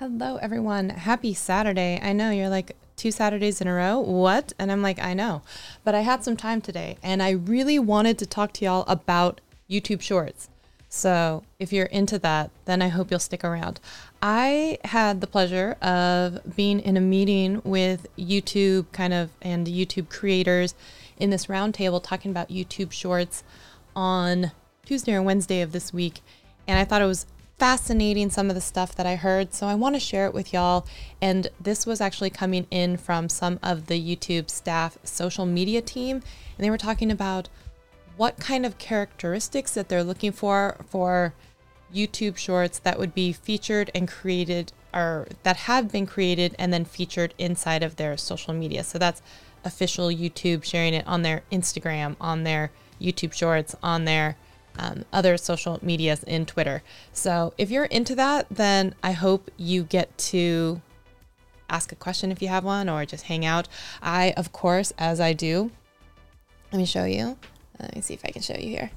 Hello, everyone. Happy Saturday. I know you're like two Saturdays in a row. What? And I'm like, I know. But I had some time today and I really wanted to talk to y'all about YouTube Shorts. So if you're into that, then I hope you'll stick around. I had the pleasure of being in a meeting with YouTube kind of and YouTube creators in this roundtable talking about YouTube Shorts on Tuesday or Wednesday of this week. And I thought it was fascinating some of the stuff that I heard. So I want to share it with y'all. And this was actually coming in from some of the YouTube staff social media team. And they were talking about what kind of characteristics that they're looking for for YouTube shorts that would be featured and created or that have been created and then featured inside of their social media. So that's official YouTube sharing it on their Instagram, on their YouTube shorts, on their um, other social medias in Twitter. So if you're into that, then I hope you get to ask a question if you have one or just hang out. I, of course, as I do, let me show you. Let me see if I can show you here.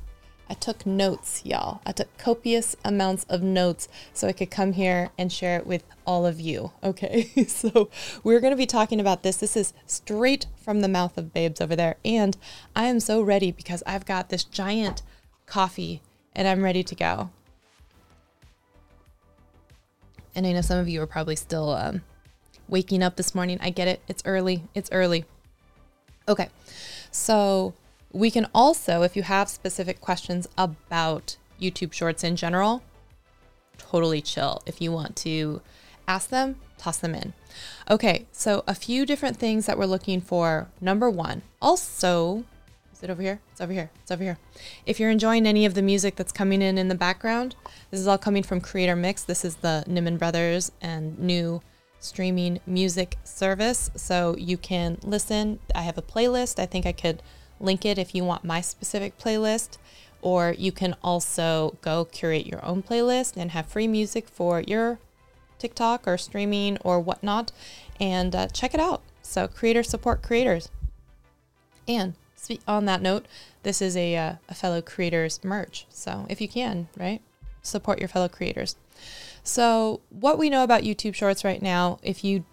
I took notes, y'all. I took copious amounts of notes so I could come here and share it with all of you. Okay, so we're going to be talking about this. This is straight from the mouth of babes over there. And I am so ready because I've got this giant coffee, and I'm ready to go. And I know some of you are probably still um, waking up this morning. I get it. It's early. It's early. Okay. So we can also, if you have specific questions about YouTube Shorts in general, totally chill. If you want to ask them, toss them in. Okay. So a few different things that we're looking for. Number one, also it over here? It's over here. It's over here. If you're enjoying any of the music that's coming in in the background, this is all coming from Creator Mix. This is the Niman Brothers and new streaming music service. So you can listen. I have a playlist. I think I could link it if you want my specific playlist. Or you can also go curate your own playlist and have free music for your TikTok or streaming or whatnot and uh, check it out. So, creators support creators. And on that note, this is a, uh, a fellow creators merch. So if you can, right, support your fellow creators. So, what we know about YouTube Shorts right now, if you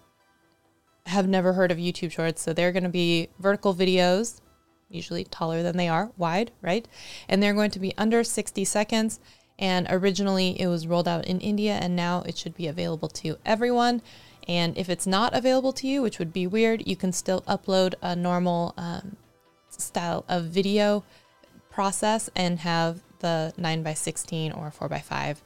have never heard of YouTube Shorts, so they're going to be vertical videos, usually taller than they are wide, right? And they're going to be under 60 seconds. And originally it was rolled out in India, and now it should be available to everyone. And if it's not available to you, which would be weird, you can still upload a normal um, style of video process and have the 9 by 16 or 4 by 5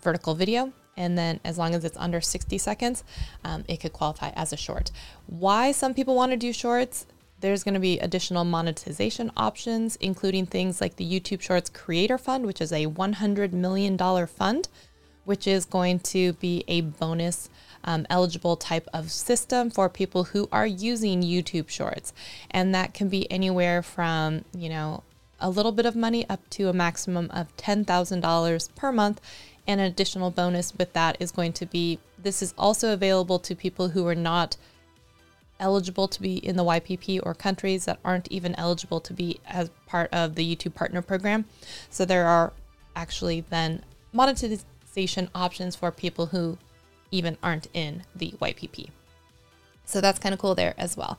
vertical video. And then, as long as it's under 60 seconds, um, it could qualify as a short. Why some people want to do shorts? There's going to be additional monetization options, including things like the YouTube Shorts Creator Fund, which is a $100 million fund, which is going to be a bonus um, eligible type of system for people who are using YouTube Shorts. And that can be anywhere from, you know, a little bit of money up to a maximum of $10,000 per month. And an additional bonus with that is going to be this is also available to people who are not eligible to be in the YPP or countries that aren't even eligible to be as part of the YouTube Partner Program. So there are actually then monetization options for people who even aren't in the YPP. So that's kind of cool there as well.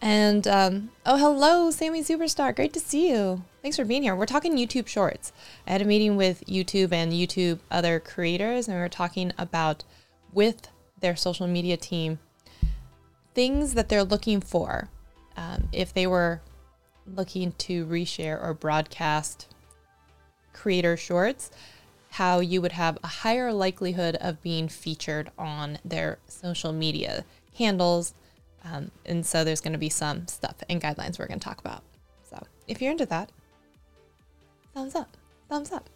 And um, oh, hello, Sammy Superstar. Great to see you. Thanks for being here. We're talking YouTube Shorts. I had a meeting with YouTube and YouTube other creators, and we were talking about with their social media team things that they're looking for um, if they were looking to reshare or broadcast creator shorts how you would have a higher likelihood of being featured on their social media handles. Um, and so there's going to be some stuff and guidelines we're going to talk about. So if you're into that, thumbs up, thumbs up.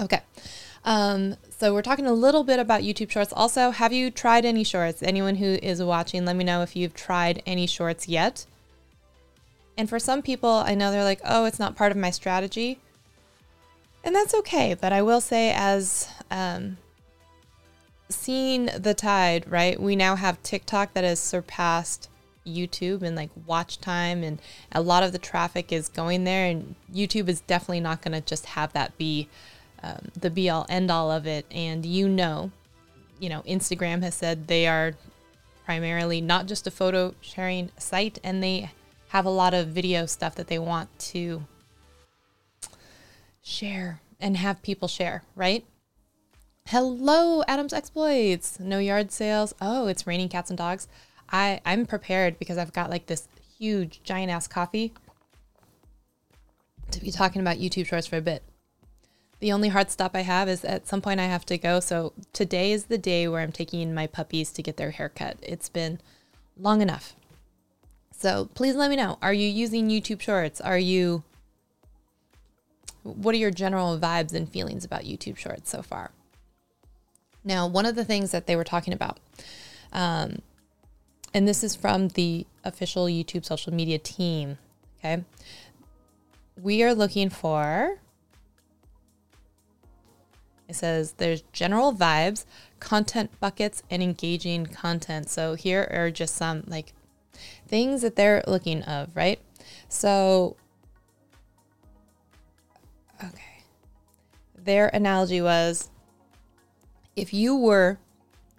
Okay. Um, so we're talking a little bit about YouTube Shorts. Also, have you tried any shorts? Anyone who is watching, let me know if you've tried any shorts yet. And for some people, I know they're like, oh, it's not part of my strategy. And that's okay. But I will say, as um, seeing the tide, right? We now have TikTok that has surpassed YouTube and like watch time, and a lot of the traffic is going there. And YouTube is definitely not going to just have that be um, the be all end all of it. And you know, you know, Instagram has said they are primarily not just a photo sharing site and they have a lot of video stuff that they want to share and have people share, right? Hello, Adam's Exploits. No yard sales. Oh, it's raining cats and dogs. I, I'm prepared because I've got like this huge giant ass coffee to be talking about YouTube shorts for a bit. The only hard stop I have is at some point I have to go. So today is the day where I'm taking my puppies to get their haircut. It's been long enough. So please let me know. Are you using YouTube shorts? Are you what are your general vibes and feelings about YouTube shorts so far? Now, one of the things that they were talking about, um, and this is from the official YouTube social media team, okay? We are looking for, it says there's general vibes, content buckets, and engaging content. So here are just some like things that they're looking of, right? So, Their analogy was if you were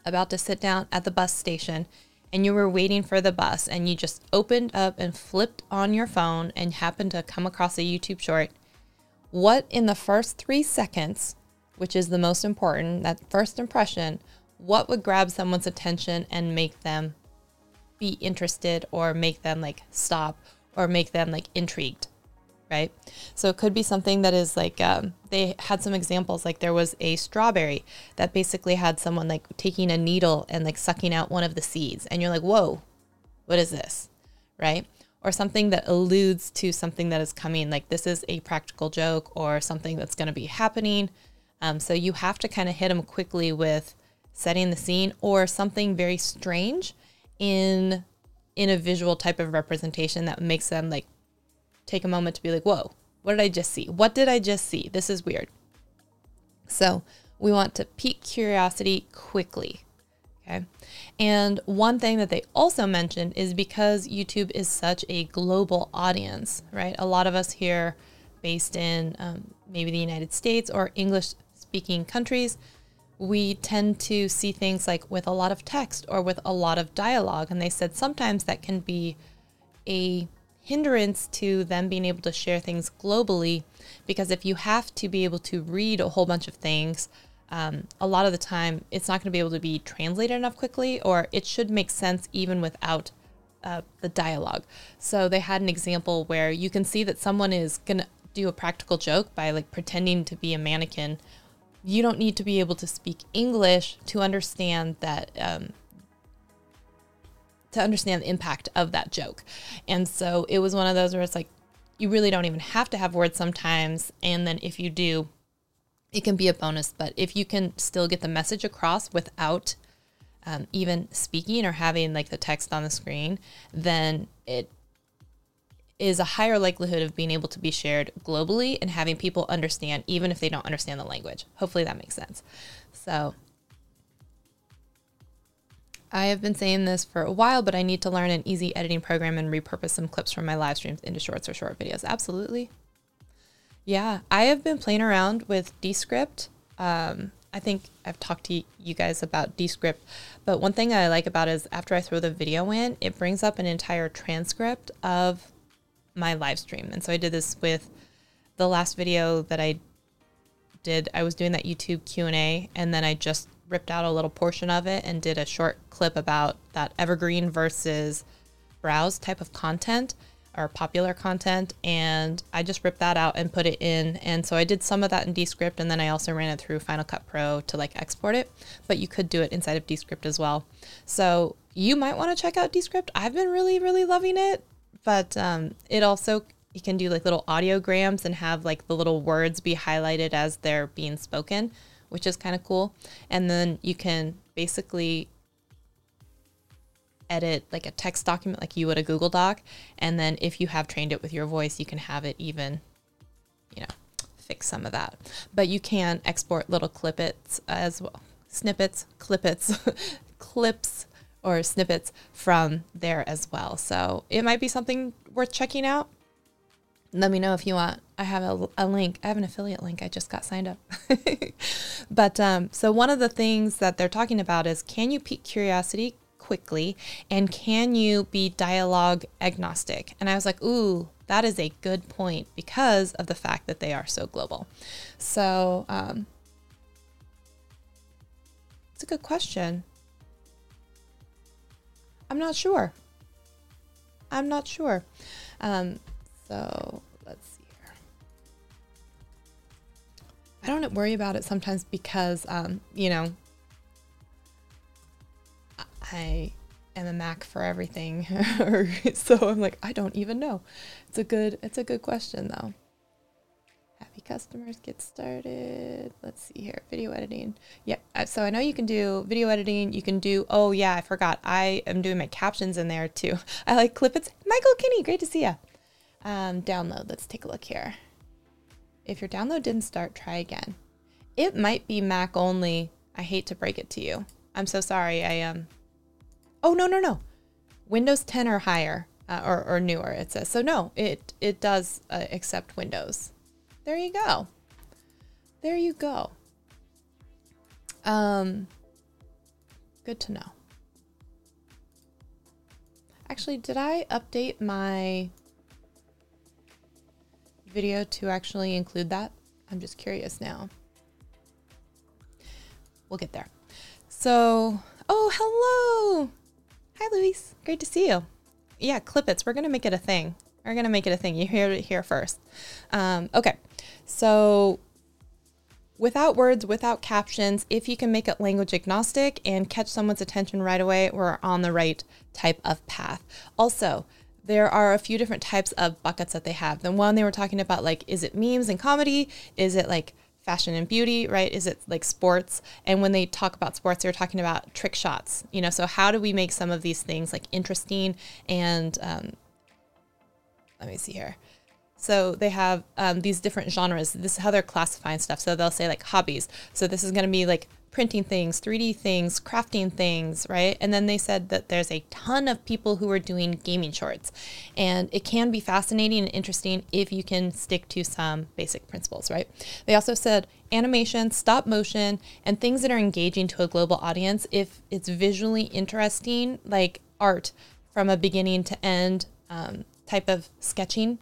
about to sit down at the bus station and you were waiting for the bus and you just opened up and flipped on your phone and happened to come across a YouTube short, what in the first three seconds, which is the most important, that first impression, what would grab someone's attention and make them be interested or make them like stop or make them like intrigued? Right? So it could be something that is like um, they had some examples. Like there was a strawberry that basically had someone like taking a needle and like sucking out one of the seeds, and you're like, whoa, what is this, right? Or something that alludes to something that is coming, like this is a practical joke or something that's going to be happening. Um, so you have to kind of hit them quickly with setting the scene or something very strange in in a visual type of representation that makes them like take a moment to be like, whoa, what did I just see? What did I just see? This is weird. So we want to pique curiosity quickly. Okay. And one thing that they also mentioned is because YouTube is such a global audience, right? A lot of us here based in um, maybe the United States or English speaking countries, we tend to see things like with a lot of text or with a lot of dialogue. And they said sometimes that can be a hindrance to them being able to share things globally because if you have to be able to read a whole bunch of things, um, a lot of the time it's not going to be able to be translated enough quickly, or it should make sense even without uh, the dialogue. So they had an example where you can see that someone is going to do a practical joke by like pretending to be a mannequin. You don't need to be able to speak English to understand that um, to understand the impact of that joke. And so it was one of those where it's like, you really don't even have to have words sometimes. And then if you do, it can be a bonus. But if you can still get the message across without um, even speaking or having like the text on the screen, then it is a higher likelihood of being able to be shared globally and having people understand, even if they don't understand the language. Hopefully that makes sense. So I have been saying this for a while, but I need to learn an easy editing program and repurpose some clips from my live streams into shorts or short videos. Absolutely. Yeah, I have been playing around with Descript. Um, I think I've talked to you guys about Descript, but one thing I like about it is after I throw the video in, it brings up an entire transcript of my live stream. And so I did this with the last video that I did. I was doing that YouTube Q&A and then I just ripped out a little portion of it and did a short clip about that evergreen versus browse type of content or popular content. And I just ripped that out and put it in. And so I did some of that in Descript and then I also ran it through Final Cut Pro to like export it. But you could do it inside of Descript as well. So you might want to check out Descript. I've been really really loving it. But um, it also you can do like little audiograms and have like the little words be highlighted as they're being spoken which is kind of cool. And then you can basically edit like a text document like you would a Google Doc. And then if you have trained it with your voice, you can have it even, you know, fix some of that. But you can export little clippets as well, snippets, clippets, clips or snippets from there as well. So it might be something worth checking out. Let me know if you want. I have a, a link. I have an affiliate link. I just got signed up. but um, so one of the things that they're talking about is can you pique curiosity quickly and can you be dialogue agnostic? And I was like, ooh, that is a good point because of the fact that they are so global. So um, it's a good question. I'm not sure. I'm not sure. Um, so let's see here. I don't worry about it sometimes because, um, you know, I am a Mac for everything. so I'm like, I don't even know. It's a good, it's a good question though. Happy customers get started. Let's see here. Video editing. Yeah. Uh, so I know you can do video editing. You can do, oh yeah, I forgot. I am doing my captions in there too. I like clip it. Michael Kinney, great to see you. Um, download. Let's take a look here. If your download didn't start, try again. It might be Mac only. I hate to break it to you. I'm so sorry. I um. Oh no no no, Windows 10 or higher uh, or or newer. It says so. No, it it does uh, accept Windows. There you go. There you go. Um. Good to know. Actually, did I update my video to actually include that? I'm just curious now. We'll get there. So, oh, hello. Hi, Luis. Great to see you. Yeah, Clippets. We're going to make it a thing. We're going to make it a thing. You hear it here first. Um, okay. So, without words, without captions, if you can make it language agnostic and catch someone's attention right away, we're on the right type of path. Also, there are a few different types of buckets that they have. The one they were talking about, like, is it memes and comedy? Is it like fashion and beauty, right? Is it like sports? And when they talk about sports, they're talking about trick shots, you know? So, how do we make some of these things like interesting and, um, let me see here. So they have um, these different genres. This is how they're classifying stuff. So they'll say like hobbies. So this is going to be like printing things, 3D things, crafting things, right? And then they said that there's a ton of people who are doing gaming shorts. And it can be fascinating and interesting if you can stick to some basic principles, right? They also said animation, stop motion, and things that are engaging to a global audience if it's visually interesting, like art from a beginning to end um, type of sketching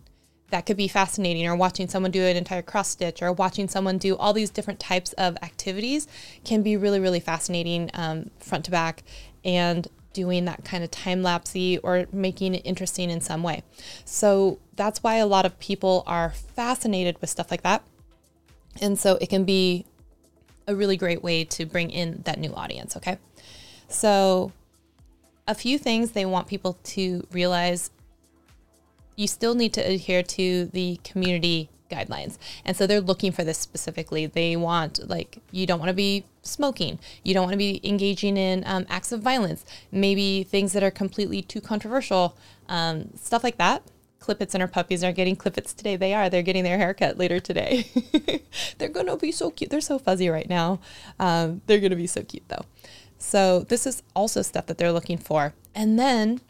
that could be fascinating or watching someone do an entire cross stitch or watching someone do all these different types of activities can be really really fascinating um, front to back and doing that kind of time lapsey or making it interesting in some way. So that's why a lot of people are fascinated with stuff like that. And so it can be a really great way to bring in that new audience okay? So a few things they want people to realize you still need to adhere to the community guidelines. And so they're looking for this specifically. They want, like, you don't want to be smoking, you don't want to be engaging in um, acts of violence, maybe things that are completely too controversial, um, stuff like that. Clippets and our puppies are getting clippets today. They are. They're getting their haircut later today. they're going to be so cute. They're so fuzzy right now. Um, they're going to be so cute though. So this is also stuff that they're looking for. And then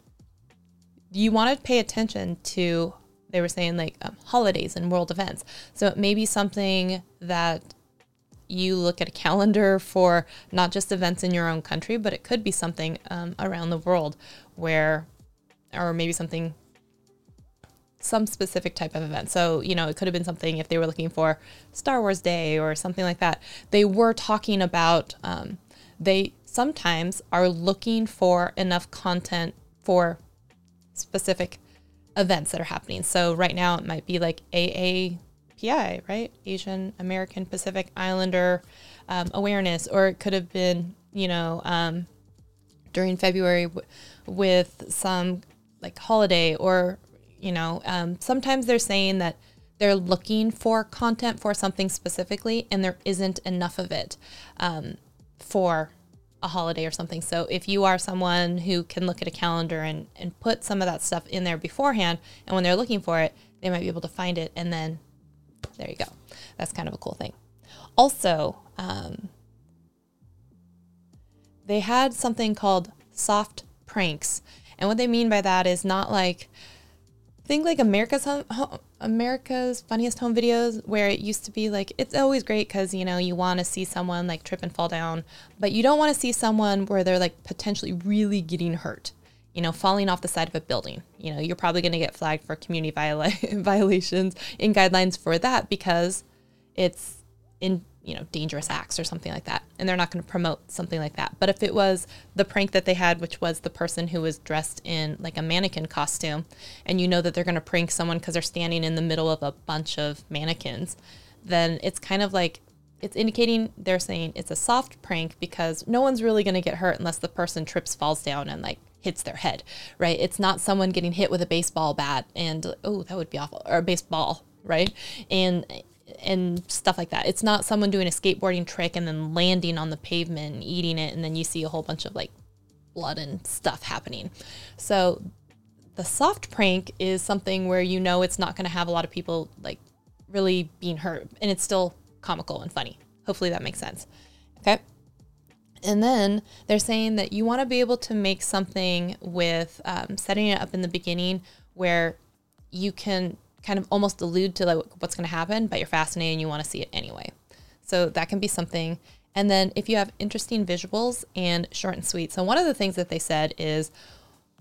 you want to pay attention to they were saying like um, holidays and world events so it may be something that you look at a calendar for not just events in your own country but it could be something um, around the world where or maybe something some specific type of event. So, you know, it could have been something if they were looking for Star Wars Day or something like that. They were talking about, um, they sometimes are looking for enough content for specific events that are happening. So right now it might be like AAPI, right? Asian American Pacific Islander um, awareness, or it could have been, you know, um, during February w- with some like holiday, or you know, um, sometimes they're saying that they're looking for content for something specifically, and there isn't enough of it um, for a holiday or something. So if you are someone who can look at a calendar and, and put some of that stuff in there beforehand, and when they're looking for it, they might be able to find it. And then there you go. That's kind of a cool thing. Also, um, they had something called soft pranks. And what they mean by that is not like, think like America's home, America's funniest home videos where it used to be like it's always great because you know you want to see someone like trip and fall down, but you don't want to see someone where they're like potentially really getting hurt. You know, falling off the side of a building. You know, you're probably going to get flagged for community viola- violations in guidelines for that because it's in you know, dangerous acts or something like that. And they're not going to promote something like that. But if it was the prank that they had, which was the person who was dressed in like a mannequin costume, and you know that they're going to prank someone because they're standing in the middle of a bunch of mannequins, then it's kind of like it's indicating they're saying it's a soft prank because no one's really going to get hurt unless the person trips, falls down, and like hits their head, right? It's not someone getting hit with a baseball bat and, oh, that would be awful, or a baseball, right? And and stuff like that. It's not someone doing a skateboarding trick and then landing on the pavement and eating it, and then you see a whole bunch of like blood and stuff happening. So the soft prank is something where you know it's not going to have a lot of people like really being hurt, and it's still comical and funny. Hopefully that makes sense. Okay. And then they're saying that you want to be able to make something with um, setting it up in the beginning where you can kind of almost allude to like what's going to happen, but you're fascinated and you want to see it anyway. So that can be something. And then if you have interesting visuals and short and sweet. So one of the things that they said is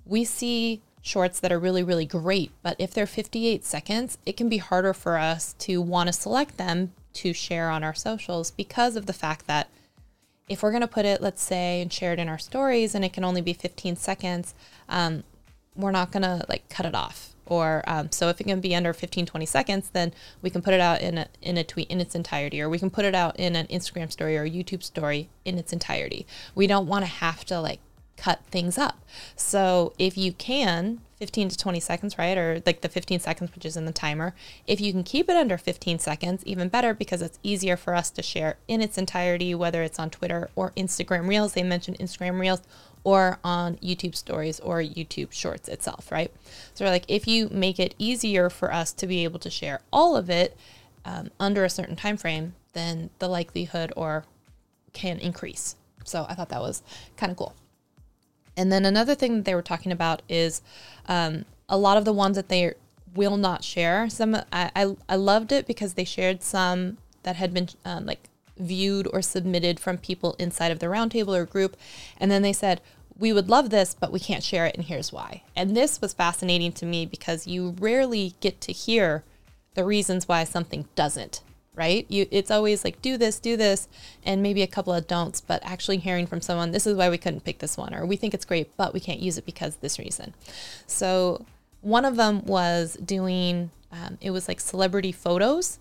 we see shorts that are really, really great, but if they're 58 seconds, it can be harder for us to want to select them to share on our socials because of the fact that if we're going to put it, let's say, and share it in our stories and it can only be 15 seconds, um, we're not going to like cut it off or um, so if it can be under 15 20 seconds then we can put it out in a, in a tweet in its entirety. Or we can put it out in an instagram story or youtube story in its entirety. We don't want to have to like cut things up. So if you can 15 to 20 seconds right or like the 15 seconds which is in the timer if you can keep it under 15 seconds even better because it's easier for us to share in its entirety whether it's on twitter or instagram reels. They mentioned instagram reels or on YouTube stories or YouTube shorts itself, right? So like if you make it easier for us to be able to share all of it um, under a certain time frame, then the likelihood or can increase. So I thought that was kind of cool. And then another thing that they were talking about is um, a lot of the ones that they will not share. Some I, I, I loved it because they shared some that had been um, like viewed or submitted from people inside of the roundtable or group. And then they said, we would love this, but we can't share it, and here's why. And this was fascinating to me because you rarely get to hear the reasons why something doesn't, right? You, it's always like, do this, do this, and maybe a couple of don'ts, but actually hearing from someone, this is why we couldn't pick this one, or we think it's great, but we can't use it because this reason. So one of them was doing, um, it was like celebrity photos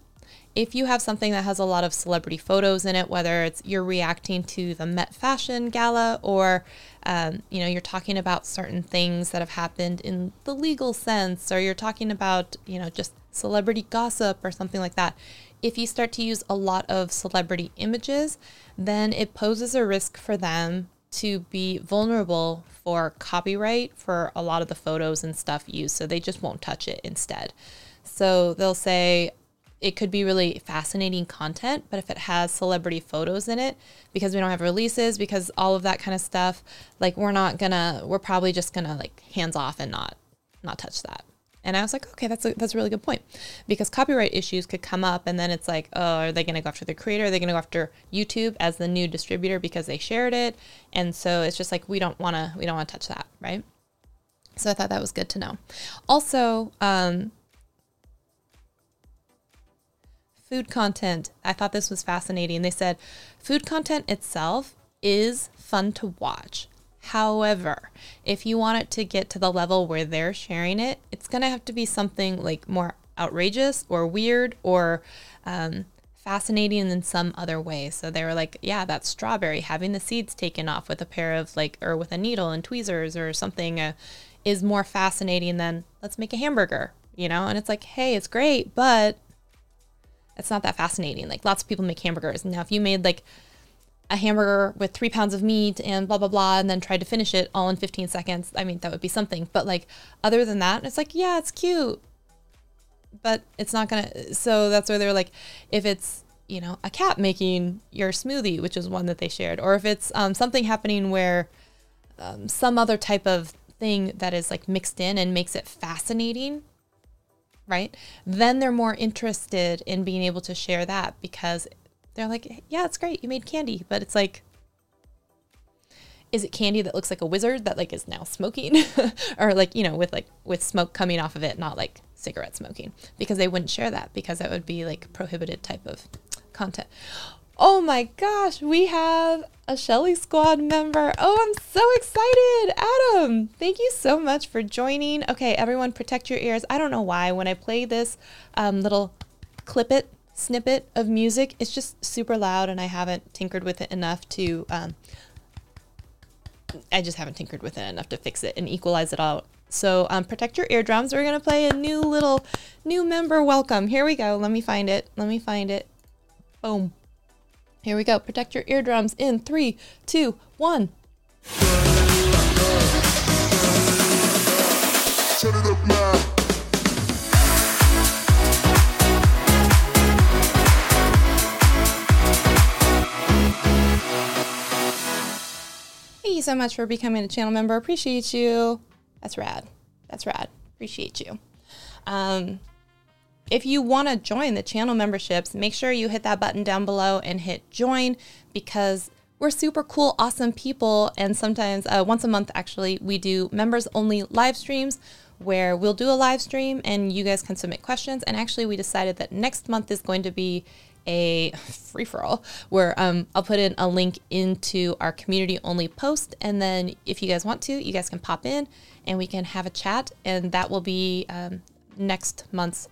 if you have something that has a lot of celebrity photos in it, whether it's you're reacting to the Met Fashion Gala or um, you know you're talking about certain things that have happened in the legal sense, or you're talking about you know just celebrity gossip or something like that. If you start to use a lot of celebrity images, then it poses a risk for them to be vulnerable for copyright for a lot of the photos and stuff used. So they just won't touch it instead. So they'll say, it could be really fascinating content, but if it has celebrity photos in it, because we don't have releases, because all of that kind of stuff, like we're not gonna, we're probably just gonna like hands off and not, not touch that. And I was like, okay, that's a, that's a really good point, because copyright issues could come up, and then it's like, oh, are they gonna go after the creator? Are they gonna go after YouTube as the new distributor because they shared it? And so it's just like we don't wanna, we don't wanna touch that, right? So I thought that was good to know. Also, um, food content. I thought this was fascinating. They said food content itself is fun to watch. However, if you want it to get to the level where they're sharing it, it's going to have to be something like more outrageous or weird or um, fascinating in some other way. So they were like, yeah, that strawberry having the seeds taken off with a pair of like, or with a needle and tweezers or something uh, is more fascinating than let's make a hamburger, you know? And it's like, hey, it's great, but it's not that fascinating. Like lots of people make hamburgers. Now, if you made like a hamburger with three pounds of meat and blah blah blah, and then tried to finish it all in 15 seconds, I mean that would be something. But like other than that, it's like yeah, it's cute, but it's not gonna. So that's where they're like, if it's you know a cat making your smoothie, which is one that they shared, or if it's um, something happening where um, some other type of thing that is like mixed in and makes it fascinating right? Then they're more interested in being able to share that because they're like, yeah, it's great. You made candy, but it's like, is it candy that looks like a wizard that like is now smoking or like, you know, with like with smoke coming off of it, not like cigarette smoking because they wouldn't share that because that would be like prohibited type of content. Oh my gosh, we have a Shelly Squad member. Oh, I'm so excited. Adam, thank you so much for joining. Okay, everyone, protect your ears. I don't know why when I play this um, little clip it snippet of music, it's just super loud and I haven't tinkered with it enough to. Um, I just haven't tinkered with it enough to fix it and equalize it out. So um, protect your eardrums. We're gonna play a new little new member welcome. Here we go. Let me find it. Let me find it. Boom. Here we go. Protect your eardrums in three, two, one. Turn it up now. Thank you so much for becoming a channel member. Appreciate you. That's rad. That's rad. Appreciate you. Um, if you want to join the channel memberships, make sure you hit that button down below and hit join because we're super cool, awesome people. And sometimes, uh, once a month, actually, we do members only live streams where we'll do a live stream and you guys can submit questions. And actually, we decided that next month is going to be a free for all where um, I'll put in a link into our community only post. And then if you guys want to, you guys can pop in and we can have a chat. And that will be um, next month's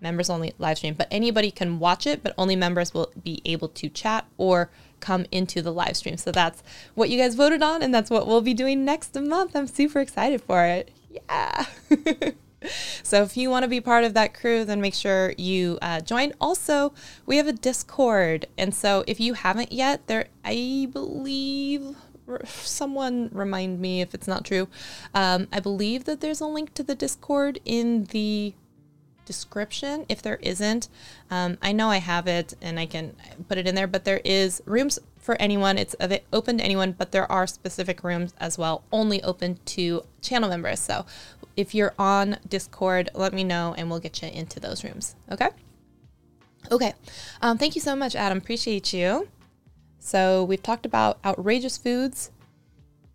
members only live stream, but anybody can watch it, but only members will be able to chat or come into the live stream. So that's what you guys voted on, and that's what we'll be doing next month. I'm super excited for it. Yeah. so if you want to be part of that crew, then make sure you uh, join. Also, we have a Discord, and so if you haven't yet, there, I believe. Someone remind me if it's not true. Um, I believe that there's a link to the Discord in the description if there isn't. Um, I know I have it and I can put it in there, but there is rooms for anyone. It's open to anyone, but there are specific rooms as well, only open to channel members. So if you're on Discord, let me know and we'll get you into those rooms. Okay. Okay. Um, thank you so much, Adam. Appreciate you. So we've talked about outrageous foods,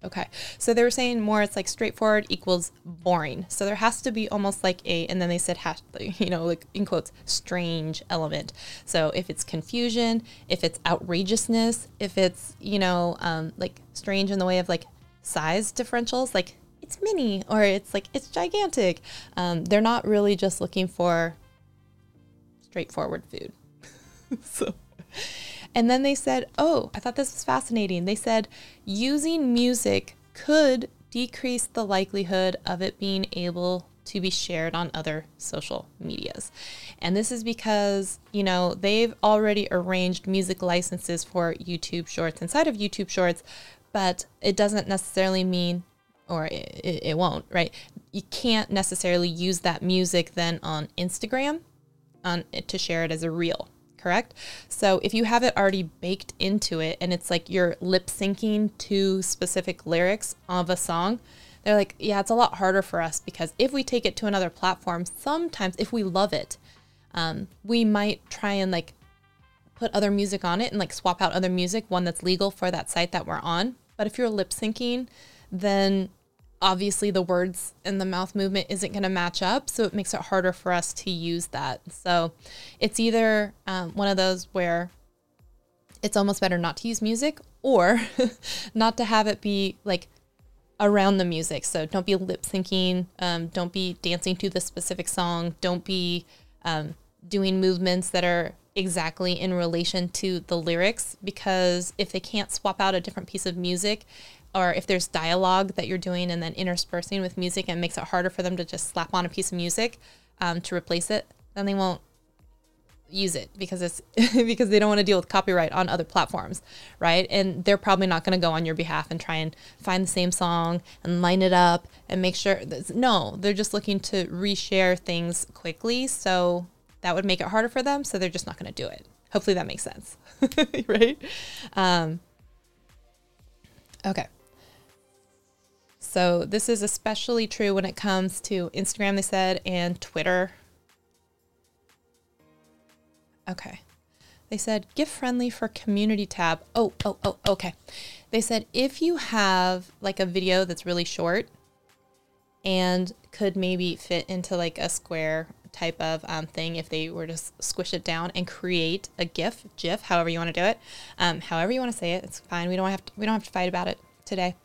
Okay. So they were saying more, it's like straightforward equals boring. So there has to be almost like a, and then they said, hash, you know, like in quotes, strange element. So if it's confusion, if it's outrageousness, if it's, you know, um, like strange in the way of like size differentials, like it's mini or it's like it's gigantic. Um, they're not really just looking for straightforward food. so and then they said, oh, I thought this was fascinating. They said using music could decrease the likelihood of it being able to be shared on other social medias. And this is because, you know, they've already arranged music licenses for YouTube Shorts inside of YouTube Shorts, but it doesn't necessarily mean, or it, it won't, right? You can't necessarily use that music then on Instagram on, to share it as a reel correct? So if you have it already baked into it and it's like you're lip syncing to specific lyrics of a song, they're like, yeah, it's a lot harder for us because if we take it to another platform, sometimes if we love it, um, we might try and like put other music on it and like swap out other music, one that's legal for that site that we're on. But if you're lip syncing, then obviously the words and the mouth movement isn't going to match up. So it makes it harder for us to use that. So it's either um, one of those where it's almost better not to use music or not to have it be like around the music. So don't be lip syncing, um, don't be dancing to the specific song, don't be um, doing movements that are exactly in relation to the lyrics because if they can't swap out a different piece of music or if there's dialogue that you're doing and then interspersing with music and makes it harder for them to just slap on a piece of music um, to replace it, then they won't use it because it's because they don't want to deal with copyright on other platforms, right? And they're probably not going to go on your behalf and try and find the same song and line it up and make sure. No, they're just looking to reshare things quickly, so that would make it harder for them. So they're just not going to do it. Hopefully that makes sense, right? Um, okay. So this is especially true when it comes to Instagram, they said, and Twitter. Okay. They said GIF friendly for community tab. Oh, oh, oh, okay. They said if you have like a video that's really short and could maybe fit into like a square type of um, thing if they were to squish it down and create a GIF, GIF, however you want to do it, um, however you want to say it, it's fine. We don't have to, we don't have to fight about it today.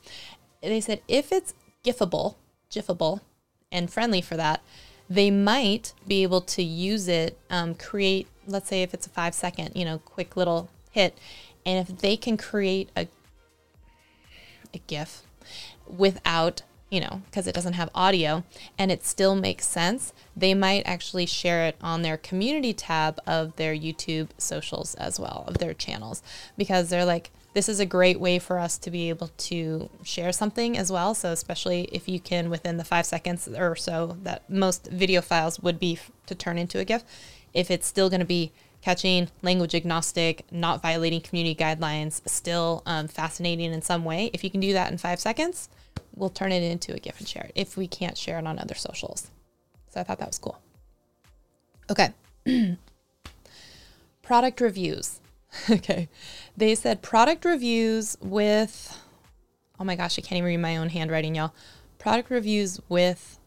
They said if it's GIFable, GIFable, and friendly for that, they might be able to use it, um, create, let's say if it's a five second, you know, quick little hit, and if they can create a a GIF without you know, because it doesn't have audio and it still makes sense, they might actually share it on their community tab of their YouTube socials as well, of their channels, because they're like, this is a great way for us to be able to share something as well. So, especially if you can, within the five seconds or so that most video files would be to turn into a GIF, if it's still going to be catching, language agnostic, not violating community guidelines, still um, fascinating in some way, if you can do that in five seconds, we'll turn it into a GIF and share it if we can't share it on other socials. So I thought that was cool. Okay. product reviews. okay. They said product reviews with, oh my gosh, I can't even read my own handwriting, y'all. Product reviews with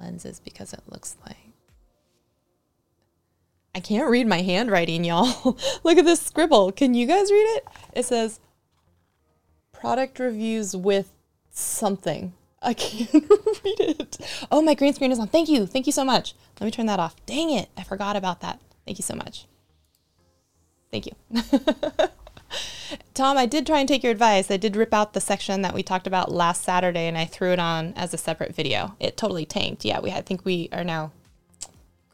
lenses because it looks like. I can't read my handwriting, y'all. Look at this scribble. Can you guys read it? It says product reviews with something. I can't read it. Oh, my green screen is on. Thank you. Thank you so much. Let me turn that off. Dang it. I forgot about that. Thank you so much. Thank you. Tom, I did try and take your advice. I did rip out the section that we talked about last Saturday and I threw it on as a separate video. It totally tanked. Yeah, we I think we are now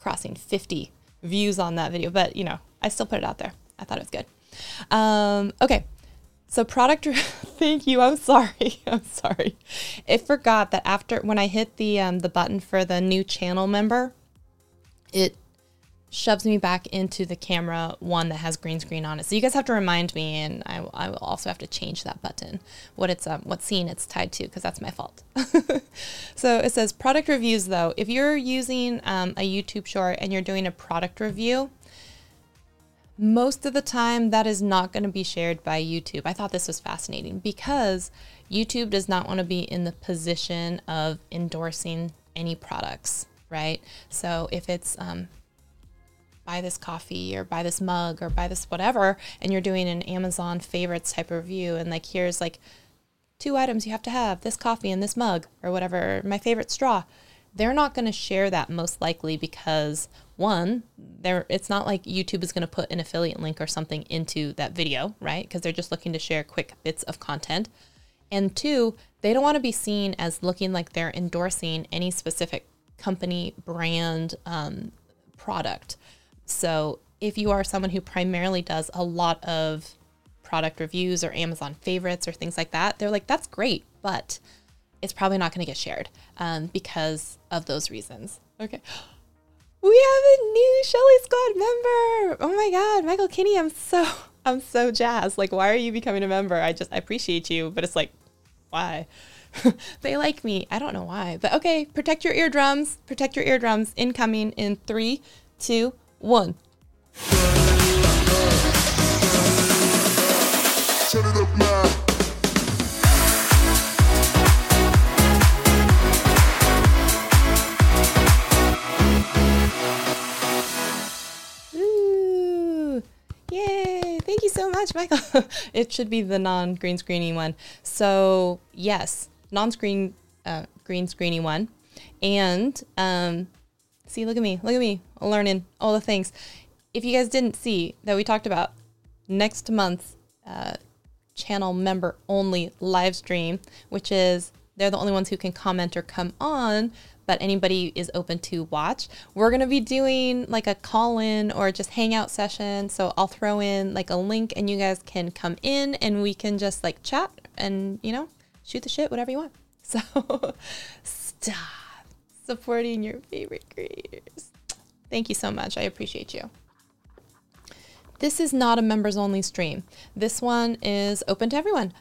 crossing 50 views on that video, but you know, I still put it out there. I thought it was good. Um, okay, so product, thank you. I'm sorry. I'm sorry. It forgot that after when I hit the um, the button for the new channel member, it shoves me back into the camera one that has green screen on it. So you guys have to remind me, and I, I will also have to change that button, what it's um, what scene it's tied to, because that's my fault. so it says product reviews though. If you're using um, a YouTube short and you're doing a product review, most of the time that is not going to be shared by YouTube. I thought this was fascinating because YouTube does not want to be in the position of endorsing any products, right? So if it's um, buy this coffee or buy this mug or buy this whatever, and you're doing an Amazon favorites type of review, and like here's like two items you have to have this coffee and this mug or whatever, my favorite straw they're not going to share that most likely because one, there it's not like YouTube is going to put an affiliate link or something into that video, right? Because they're just looking to share quick bits of content. And two, they don't want to be seen as looking like they're endorsing any specific company, brand, um, product. So if you are someone who primarily does a lot of product reviews or Amazon favorites or things like that, they're like, that's great, but it's probably not going to get shared um, because of those reasons. Okay. We have a new Shelly Squad member. Oh my God, Michael Kinney. I'm so, I'm so jazzed. Like, why are you becoming a member? I just, I appreciate you, but it's like, why? they like me. I don't know why, but okay. Protect your eardrums. Protect your eardrums. Incoming in three, two, one. Turn it up now. Yay! Thank you so much, Michael. it should be the non-green screeny one. So yes, non-screen uh, green screeny one, and um, see, look at me, look at me, learning all the things. If you guys didn't see that we talked about next month's uh, channel member only live stream, which is they're the only ones who can comment or come on but anybody is open to watch. We're going to be doing like a call in or just hangout session. So I'll throw in like a link and you guys can come in and we can just like chat and, you know, shoot the shit, whatever you want. So stop supporting your favorite creators. Thank you so much. I appreciate you. This is not a members only stream. This one is open to everyone.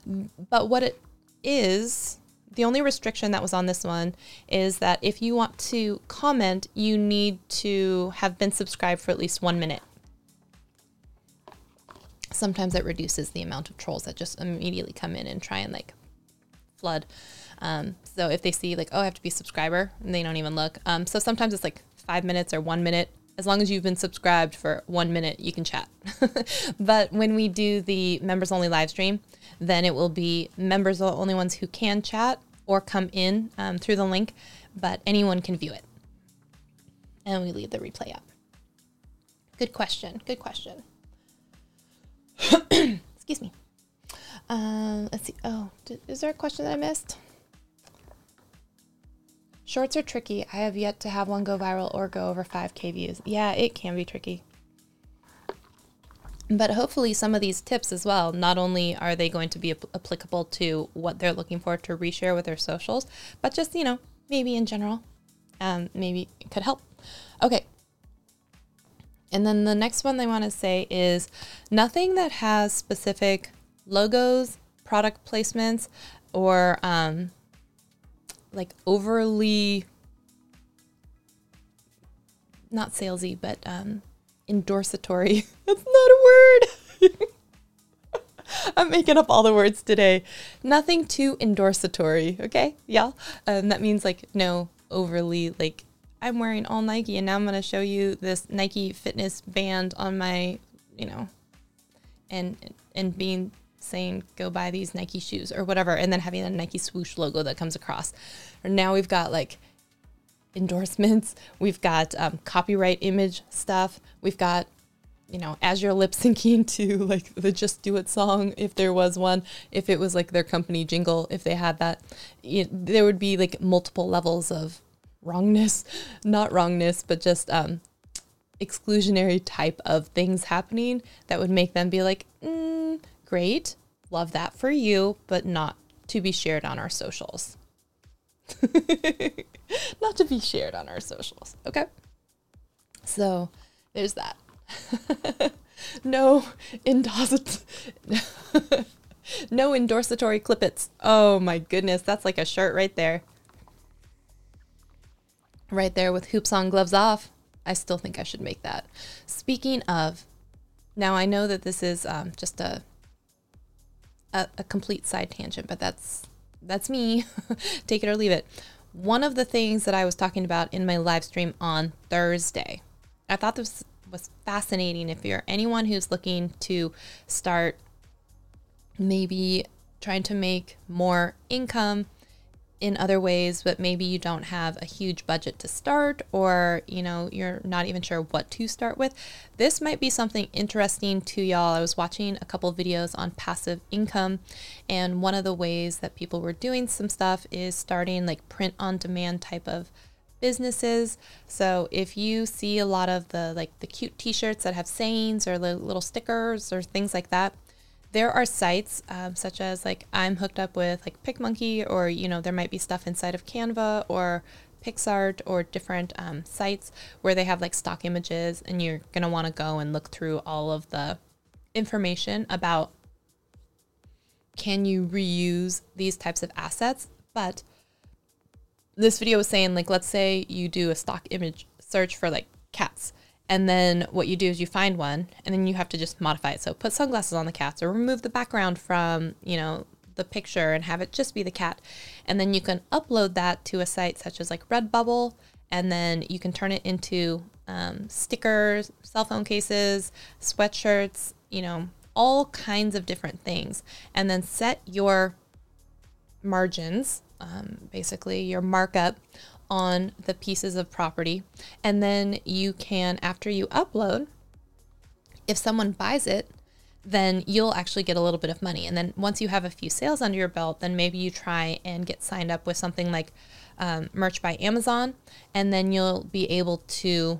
But what it is the only restriction that was on this one is that if you want to comment, you need to have been subscribed for at least one minute. Sometimes it reduces the amount of trolls that just immediately come in and try and like flood. Um, so if they see like, oh, I have to be a subscriber, and they don't even look. Um, so sometimes it's like five minutes or one minute. As long as you've been subscribed for one minute, you can chat. but when we do the members only live stream, then it will be members are the only ones who can chat or come in um, through the link, but anyone can view it. And we leave the replay up. Good question. Good question. Excuse me. Um, let's see. Oh, did, is there a question that I missed? Shorts are tricky. I have yet to have one go viral or go over 5k views. Yeah, it can be tricky. But hopefully, some of these tips as well, not only are they going to be ap- applicable to what they're looking for to reshare with their socials, but just, you know, maybe in general, um, maybe it could help. Okay. And then the next one they want to say is nothing that has specific logos, product placements, or um, like overly not salesy, but um, endorsatory. That's not a word. I'm making up all the words today. Nothing too endorsatory, okay, y'all? Um, that means like no overly like I'm wearing all Nike and now I'm gonna show you this Nike fitness band on my, you know, and and being saying go buy these Nike shoes or whatever, and then having a Nike swoosh logo that comes across. Or now we've got like endorsements, we've got um, copyright image stuff, we've got you know, as you're lip syncing to like the Just Do It song, if there was one, if it was like their company jingle, if they had that, there would be like multiple levels of wrongness, not wrongness, but just um, exclusionary type of things happening that would make them be like, mm, great, love that for you, but not to be shared on our socials. not to be shared on our socials. Okay. So there's that. no endos no endorsatory clippets. Oh my goodness, that's like a shirt right there. Right there with hoops on, gloves off. I still think I should make that. Speaking of, now I know that this is um, just a, a a complete side tangent, but that's that's me. Take it or leave it. One of the things that I was talking about in my live stream on Thursday, I thought this was fascinating. If you're anyone who's looking to start maybe trying to make more income in other ways, but maybe you don't have a huge budget to start or, you know, you're not even sure what to start with, this might be something interesting to y'all. I was watching a couple videos on passive income, and one of the ways that people were doing some stuff is starting like print on demand type of businesses. So if you see a lot of the like the cute t-shirts that have sayings or little stickers or things like that, there are sites um, such as like I'm hooked up with like PicMonkey or you know there might be stuff inside of Canva or PicsArt or different um, sites where they have like stock images and you're gonna want to go and look through all of the information about can you reuse these types of assets. But this video was saying like let's say you do a stock image search for like cats and then what you do is you find one and then you have to just modify it. So put sunglasses on the cats or remove the background from you know the picture and have it just be the cat. And then you can upload that to a site such as like redbubble and then you can turn it into um, stickers cell phone cases sweatshirts you know all kinds of different things. And then set your margins um, basically your markup on the pieces of property. And then you can, after you upload, if someone buys it, then you'll actually get a little bit of money. And then once you have a few sales under your belt, then maybe you try and get signed up with something like um, merch by Amazon, and then you'll be able to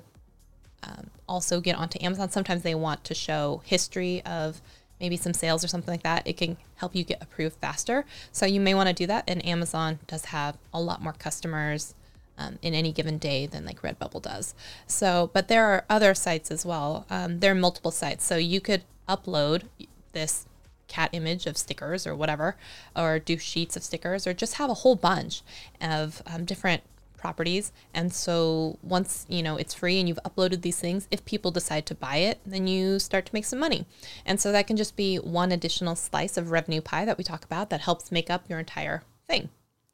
um, also get onto Amazon. Sometimes they want to show history of maybe some sales or something like that, it can help you get approved faster. So you may want to do that. And Amazon does have a lot more customers um, in any given day than like Redbubble does. So, but there are other sites as well. Um, there are multiple sites. So you could upload this cat image of stickers or whatever, or do sheets of stickers, or just have a whole bunch of um, different properties. And so once, you know, it's free and you've uploaded these things, if people decide to buy it, then you start to make some money. And so that can just be one additional slice of revenue pie that we talk about that helps make up your entire thing.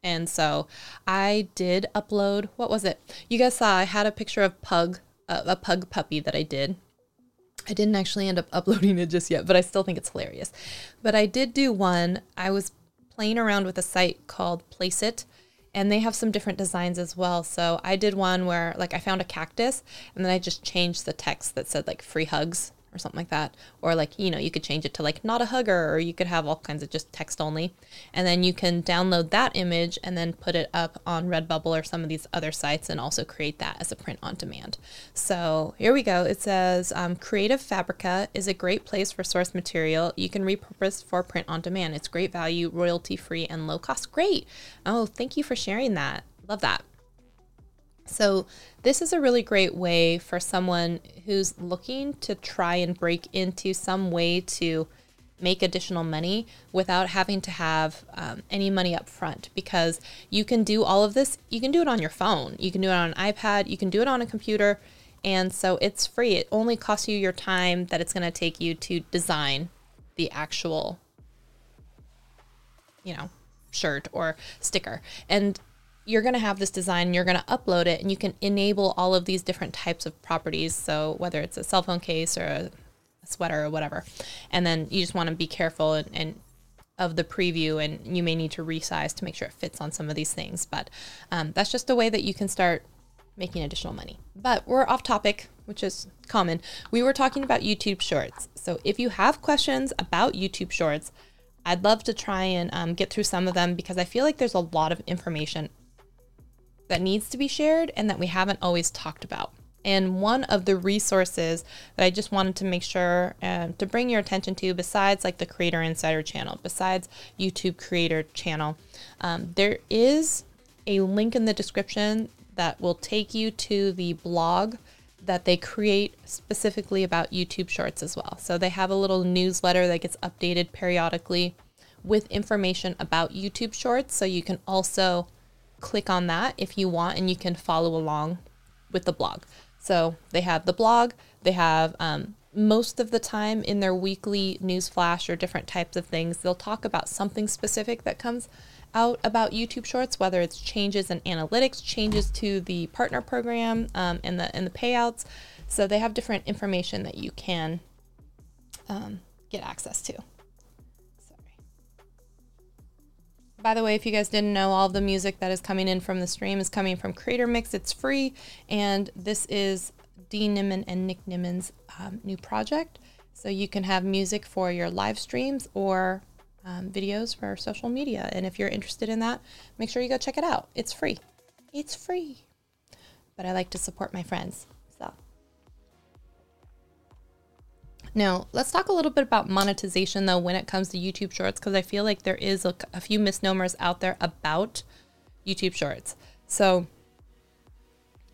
And so I did upload, what was it? You guys saw I had a picture of Pug, uh, a pug puppy that I did. I didn't actually end up uploading it just yet, but I still think it's hilarious. But I did do one. I was playing around with a site called Placeit and they have some different designs as well. So I did one where like I found a cactus and then I just changed the text that said like free hugs or something like that. Or like, you know, you could change it to like not a hugger or you could have all kinds of just text only. And then you can download that image and then put it up on Redbubble or some of these other sites and also create that as a print on demand. So here we go. It says um, Creative Fabrica is a great place for source material you can repurpose for print on demand. It's great value, royalty free, and low cost. Great. Oh, thank you for sharing that. Love that. So, this is a really great way for someone who's looking to try and break into some way to make additional money without having to have um, any money up front because you can do all of this. You can do it on your phone, you can do it on an iPad, you can do it on a computer. And so it's free. It only costs you your time that it's going to take you to design the actual, you know, shirt or sticker. And you're going to have this design, you're going to upload it, and you can enable all of these different types of properties. So whether it's a cell phone case or a, sweater or whatever, and then you just want to be careful and, and, of the preview, and you may need to resize to make sure it fits on some of these things. But um, that's just a way that you can start making additional money. But we're off topic, which is common. We were talking about YouTube Shorts. So if you have questions about YouTube Shorts, I'd love to try and um, get through some of them because I feel like there's a lot of information that needs to be shared and that we haven't always talked about. And one of the resources that I just wanted to make sure um, to bring your attention to, besides like the Creator Insider channel, besides YouTube Creator channel, um, there is a link in the description that will take you to the blog that they create specifically about YouTube Shorts as well. So they have a little newsletter that gets updated periodically with information about YouTube Shorts. So you can also click on that if you want and you can follow along with the blog. So they have the blog, they have um, most of the time in their weekly news flash or different types of things, they'll talk about something specific that comes out about YouTube Shorts, whether it's changes in analytics, changes to the partner program, um, and the and the payouts. So they have different information that you can um, get access to. By the way, if you guys didn't know, all the music that is coming in from the stream is coming from Creator Mix. It's free, and this is Dean Nimmin and Nick Nimmin's um, new project. So you can have music for your live streams or um, videos for social media. And if you're interested in that, make sure you go check it out. It's free. It's free. But I like to support my friends. Now, let's talk a little bit about monetization though when it comes to YouTube Shorts, because I feel like there is a, a few misnomers out there about YouTube Shorts. So,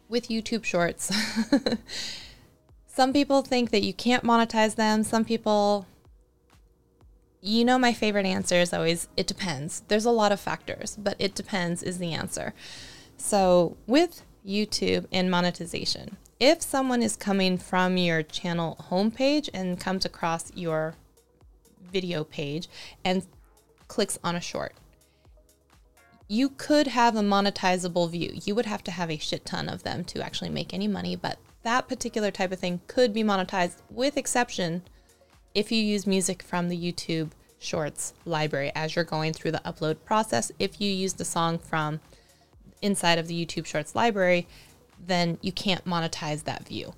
with YouTube Shorts, some people think that you can't monetize them. Some people, you know, my favorite answer is always it depends. There's a lot of factors, but it depends is the answer. So, with YouTube and monetization, if someone is coming from your channel homepage and comes across your video page and clicks on a short, you could have a monetizable view. You would have to have a shit ton of them to actually make any money, but that particular type of thing could be monetized with exception if you use music from the YouTube Shorts library as you're going through the upload process. If you use the song from inside of the YouTube Shorts library, then you can't monetize that view.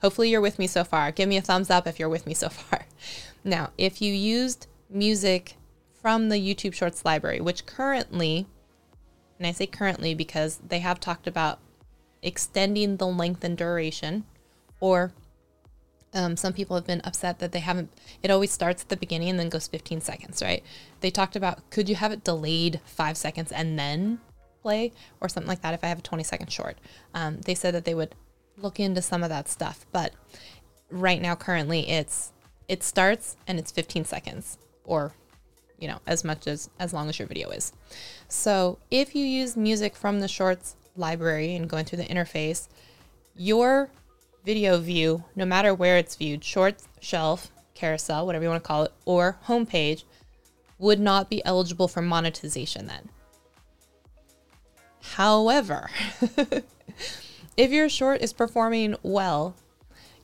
Hopefully, you're with me so far. Give me a thumbs up if you're with me so far. Now, if you used music from the YouTube Shorts library, which currently, and I say currently because they have talked about extending the length and duration, or um, some people have been upset that they haven't, it always starts at the beginning and then goes 15 seconds, right? They talked about could you have it delayed five seconds and then play or something like that if I have a 20 second short. Um, they said that they would look into some of that stuff, but right now, currently, it's It starts and it's 15 seconds or you know, as much as as long as your video is. So, if you use music from the shorts library and going through the interface, your video view, no matter where it's viewed, shorts, shelf, carousel, whatever you want to call it, or homepage, would not be eligible for monetization then. However, if your short is performing well,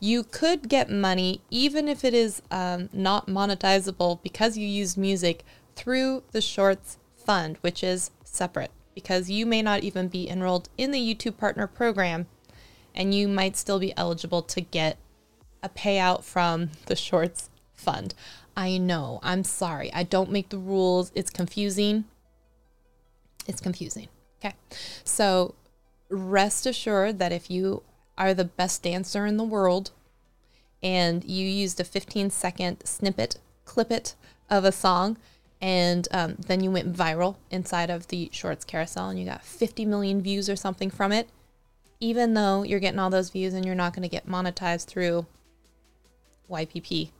you could get money even if it is um, not monetizable because you use music through the Shorts Fund, which is separate because you may not even be enrolled in the YouTube Partner Program and you might still be eligible to get a payout from the Shorts Fund. I know, I'm sorry. I don't make the rules. It's confusing. It's confusing. Okay. So rest assured that if you are the best dancer in the world and you used a 15 second snippet, clip it of a song, and um, then you went viral inside of the shorts carousel and you got 50 million views or something from it, even though you're getting all those views and you're not going to get monetized through YPP,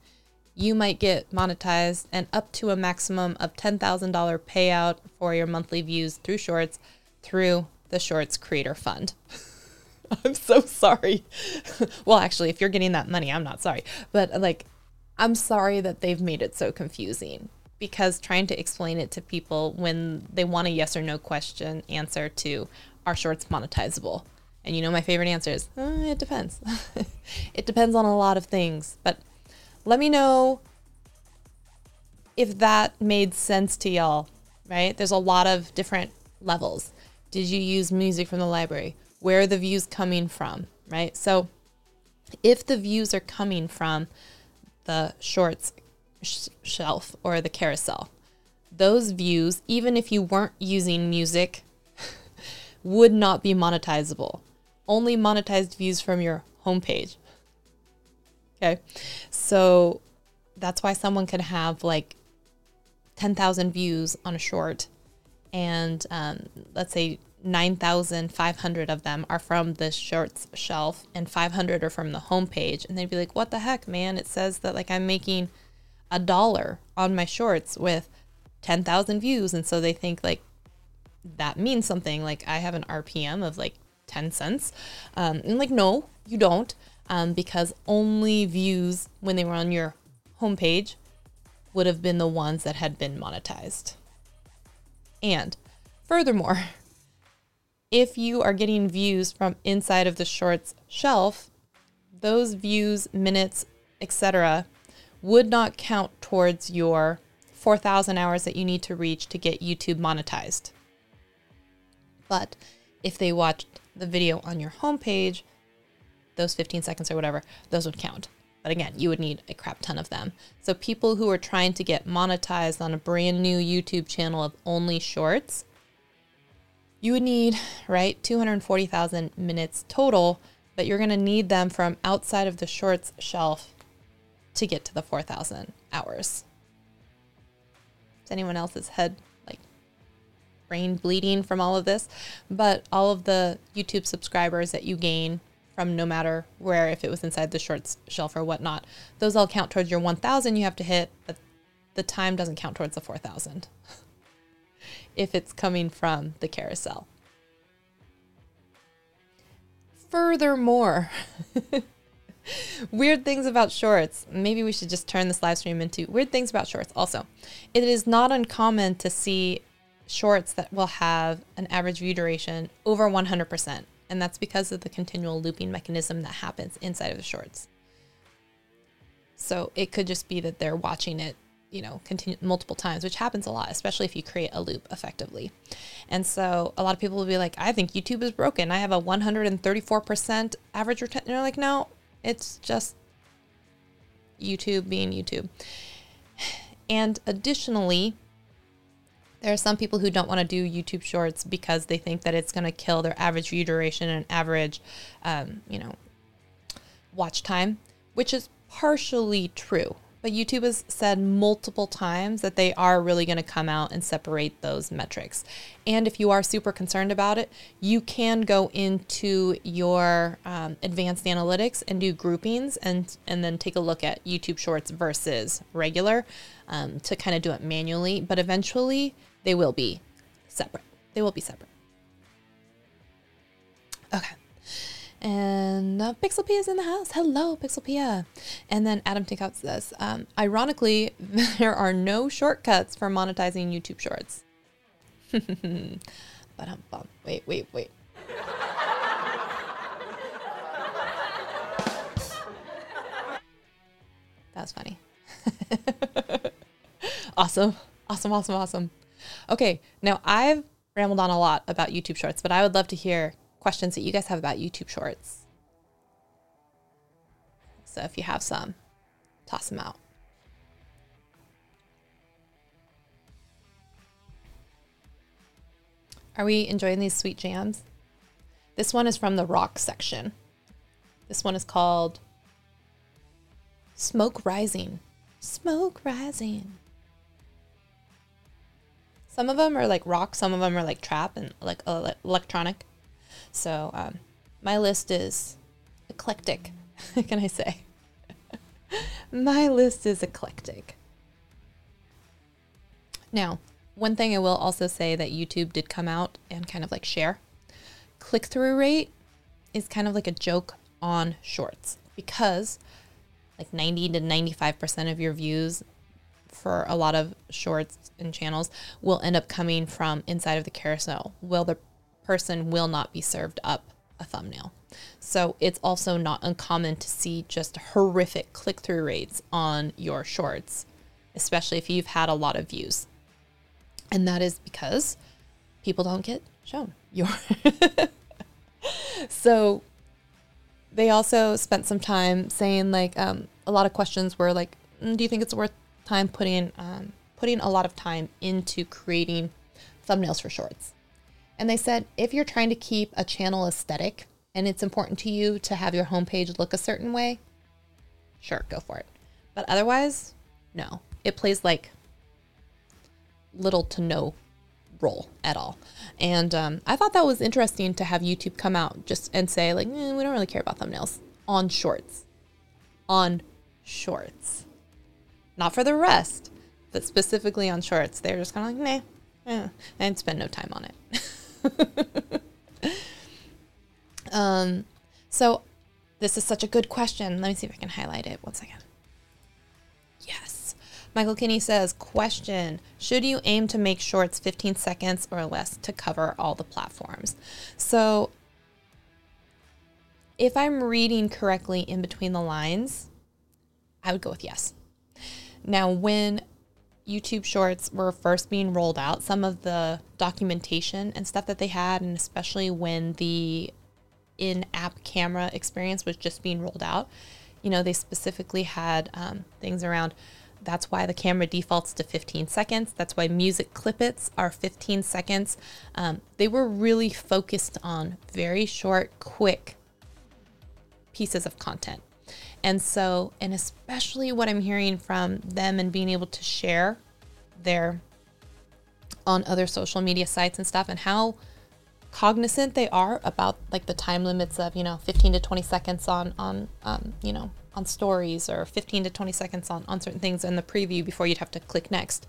you might get monetized and up to a maximum of $10,000 payout for your monthly views through shorts through the Shorts Creator Fund. I'm so sorry. well, actually, if you're getting that money, I'm not sorry. But like, I'm sorry that they've made it so confusing because trying to explain it to people when they want a yes or no question answer to are shorts monetizable? And you know, my favorite answer is uh, it depends. it depends on a lot of things. But let me know if that made sense to y'all, right? There's a lot of different levels. Did you use music from the library? Where are the views coming from, right? So if the views are coming from the shorts sh- shelf or the carousel, those views, even if you weren't using music, would not be monetizable. Only monetized views from your homepage. Okay. So that's why someone could have like 10,000 views on a short and um, let's say 9,500 of them are from the shorts shelf and 500 are from the homepage. And they'd be like, what the heck, man? It says that like I'm making a dollar on my shorts with 10,000 views. And so they think like that means something. Like I have an RPM of like 10 cents. Um, and like, no, you don't. Um, because only views when they were on your homepage would have been the ones that had been monetized. And furthermore, if you are getting views from inside of the shorts shelf, those views, minutes, etc., would not count towards your 4,000 hours that you need to reach to get YouTube monetized. But if they watched the video on your homepage, those 15 seconds or whatever, those would count. But again, you would need a crap ton of them. So people who are trying to get monetized on a brand new YouTube channel of only shorts, you would need, right, 240,000 minutes total, but you're going to need them from outside of the shorts shelf to get to the 4,000 hours. Is anyone else's head like brain bleeding from all of this? But all of the YouTube subscribers that you gain from no matter where, if it was inside the shorts shelf or whatnot, those all count towards your 1,000 you have to hit, but the time doesn't count towards the 4,000 if it's coming from the carousel. Furthermore, weird things about shorts. Maybe we should just turn this live stream into weird things about shorts. Also, it is not uncommon to see shorts that will have an average view duration over 100%. And that's because of the continual looping mechanism that happens inside of the shorts. So it could just be that they're watching it, you know, continue multiple times, which happens a lot, especially if you create a loop effectively. And so a lot of people will be like, I think YouTube is broken. I have a 134% average retention. You're like, no, it's just YouTube being YouTube. And additionally, there are some people who don't want to do YouTube Shorts because they think that it's going to kill their average view duration and average, um, you know, watch time, which is partially true. but YouTube has said multiple times that they are really going to come out and separate those metrics. And if you are super concerned about it, you can go into your um, advanced analytics and do groupings and, and then take a look at YouTube Shorts versus regular um, to kind of do it manually. But eventually, they will be separate. They will be separate. Okay. And uh, Pixel Pia is in the house. Hello, Pixel Pia. And then Adam Tinkout says, um, ironically, there are no shortcuts for monetizing YouTube Shorts. but um, bum. Wait, wait, wait. That was funny. awesome. Awesome, awesome, awesome. Okay, now I've rambled on a lot about YouTube Shorts, but I would love to hear questions that you guys have about YouTube Shorts. So if you have some, toss them out. Are we enjoying these sweet jams? This one is from the rock section. This one is called Smoke Rising. Smoke Rising. Some of them are like rock, some of them are like trap and like electronic. So um, my list is eclectic. can I say? my list is eclectic. Now, one thing I will also say that YouTube did come out and kind of like share click through rate is kind of like a joke on shorts because like 90 to 95% of your views for a lot of shorts and channels will end up coming from inside of the carousel. Will the person will not be served up a thumbnail. So it's also not uncommon to see just horrific click through rates on your shorts, especially if you've had a lot of views. And that is because people don't get shown your. so they also spent some time saying like um, a lot of questions were like, mm, do you think it's worth time putting um, putting a lot of time into creating thumbnails for shorts? And they said if you're trying to keep a channel aesthetic and it's important to you to have your homepage look a certain way, sure, go for it. But otherwise, no. It plays like little to no role at all. And um, I thought that was interesting to have YouTube come out just and say, like, eh, we don't really care about thumbnails on shorts. On shorts. Not for the rest, but specifically on shorts. They're just kind of like, nah, eh, and spend no time on it. um, so this is such a good question. Let me see if I can highlight it. One second. Yes. Michael Kinney says, question, should you aim to make shorts 15 seconds or less to cover all the platforms? So if I'm reading correctly in between the lines, I would go with yes. Now, when YouTube Shorts were first being rolled out, some of the documentation and stuff that they had, and especially when the in app camera experience was just being rolled out, you know, they specifically had um, things around that's why the camera defaults to 15 seconds. That's why music clippets are 15 seconds. Um, they were really focused on very short, quick pieces of content. And so, and especially what I'm hearing from them and being able to share their on other social media sites and stuff and how cognizant they are about like the time limits of you know 15 to 20 seconds on on um, you know on stories or 15 to 20 seconds on on certain things in the preview before you'd have to click next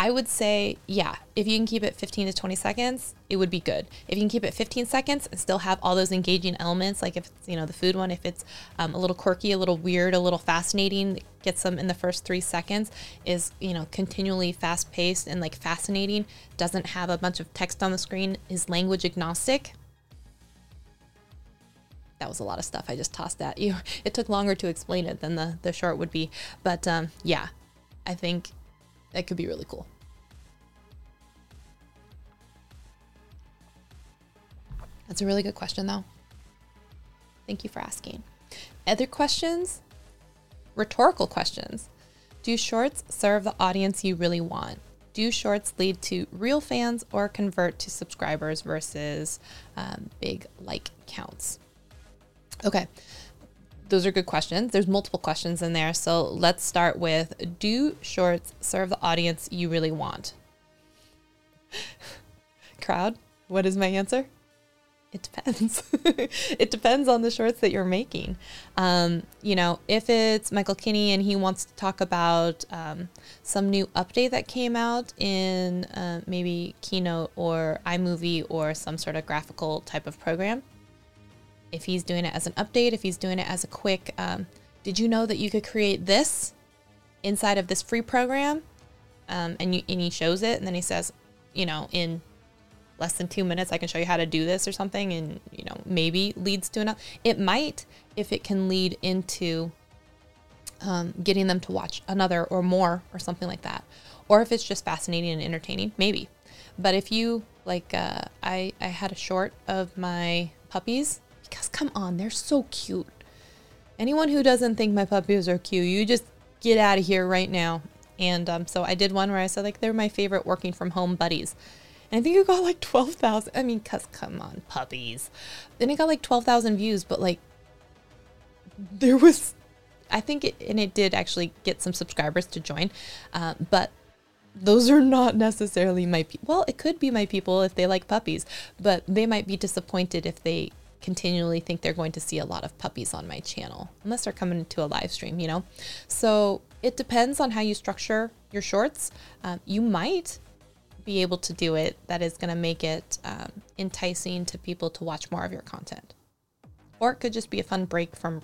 I would say, yeah, if you can keep it 15 to 20 seconds, it would be good. If you can keep it 15 seconds and still have all those engaging elements, like if it's, you know, the food one, if it's um, a little quirky, a little weird, a little fascinating, gets them in the first three seconds, is, you know, continually fast paced and like fascinating, doesn't have a bunch of text on the screen, is language agnostic. That was a lot of stuff I just tossed at you. It took longer to explain it than the, the short would be. But um, yeah, I think that could be really cool. That's a really good question, though. Thank you for asking. Other questions? Rhetorical questions. Do shorts serve the audience you really want? Do shorts lead to real fans or convert to subscribers versus um, big like counts? Okay. Those are good questions. There's multiple questions in there. So let's start with Do shorts serve the audience you really want? Crowd, what is my answer? It depends. it depends on the shorts that you're making. Um, you know, if it's Michael Kinney and he wants to talk about um, some new update that came out in uh, maybe Keynote or iMovie or some sort of graphical type of program, if he's doing it as an update, if he's doing it as a quick, um, did you know that you could create this inside of this free program? Um, and, you, and he shows it, and then he says, you know, in less than two minutes, I can show you how to do this or something, and you know, maybe leads to another. It might if it can lead into um, getting them to watch another or more or something like that, or if it's just fascinating and entertaining, maybe. But if you like, uh, I I had a short of my puppies because come on, they're so cute. Anyone who doesn't think my puppies are cute, you just get out of here right now. And um, so I did one where I said like they're my favorite working from home buddies. And I think it got like 12,000. I mean, cuz come on, puppies. Then it got like 12,000 views, but like there was I think it and it did actually get some subscribers to join. Uh, but those are not necessarily my people. Well, it could be my people if they like puppies, but they might be disappointed if they continually think they're going to see a lot of puppies on my channel, unless they're coming to a live stream, you know? So it depends on how you structure your shorts. Um, you might be able to do it that is going to make it um, enticing to people to watch more of your content. Or it could just be a fun break from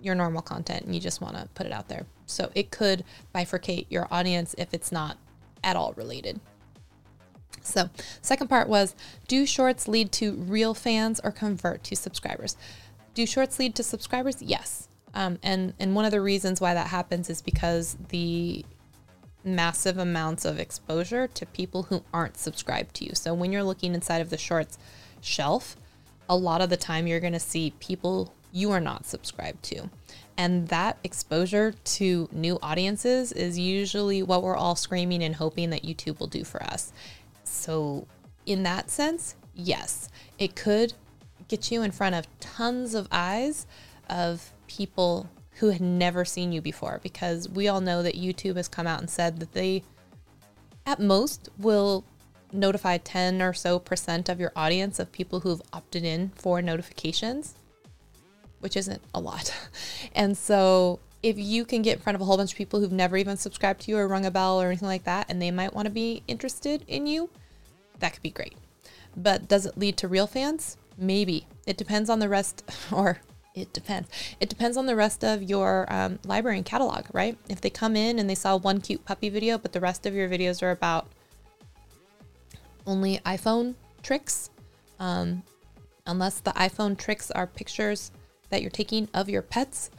your normal content and you just want to put it out there. So it could bifurcate your audience if it's not at all related. So, second part was do shorts lead to real fans or convert to subscribers? Do shorts lead to subscribers? Yes. Um, and and one of the reasons why that happens is because the massive amounts of exposure to people who aren't subscribed to you. So when you're looking inside of the shorts shelf, a lot of the time you're going to see people you are not subscribed to. And that exposure to new audiences is usually what we're all screaming and hoping that YouTube will do for us. So, in that sense, yes, it could get you in front of tons of eyes of people who had never seen you before because we all know that YouTube has come out and said that they, at most, will notify 10 or so percent of your audience of people who've opted in for notifications, which isn't a lot. And so if you can get in front of a whole bunch of people who've never even subscribed to you or rung a bell or anything like that, and they might want to be interested in you, that could be great. But does it lead to real fans? Maybe. It depends on the rest, or it depends. It depends on the rest of your um, library and catalog, right? If they come in and they saw one cute puppy video, but the rest of your videos are about only iPhone tricks, um, unless the iPhone tricks are pictures that you're taking of your pets,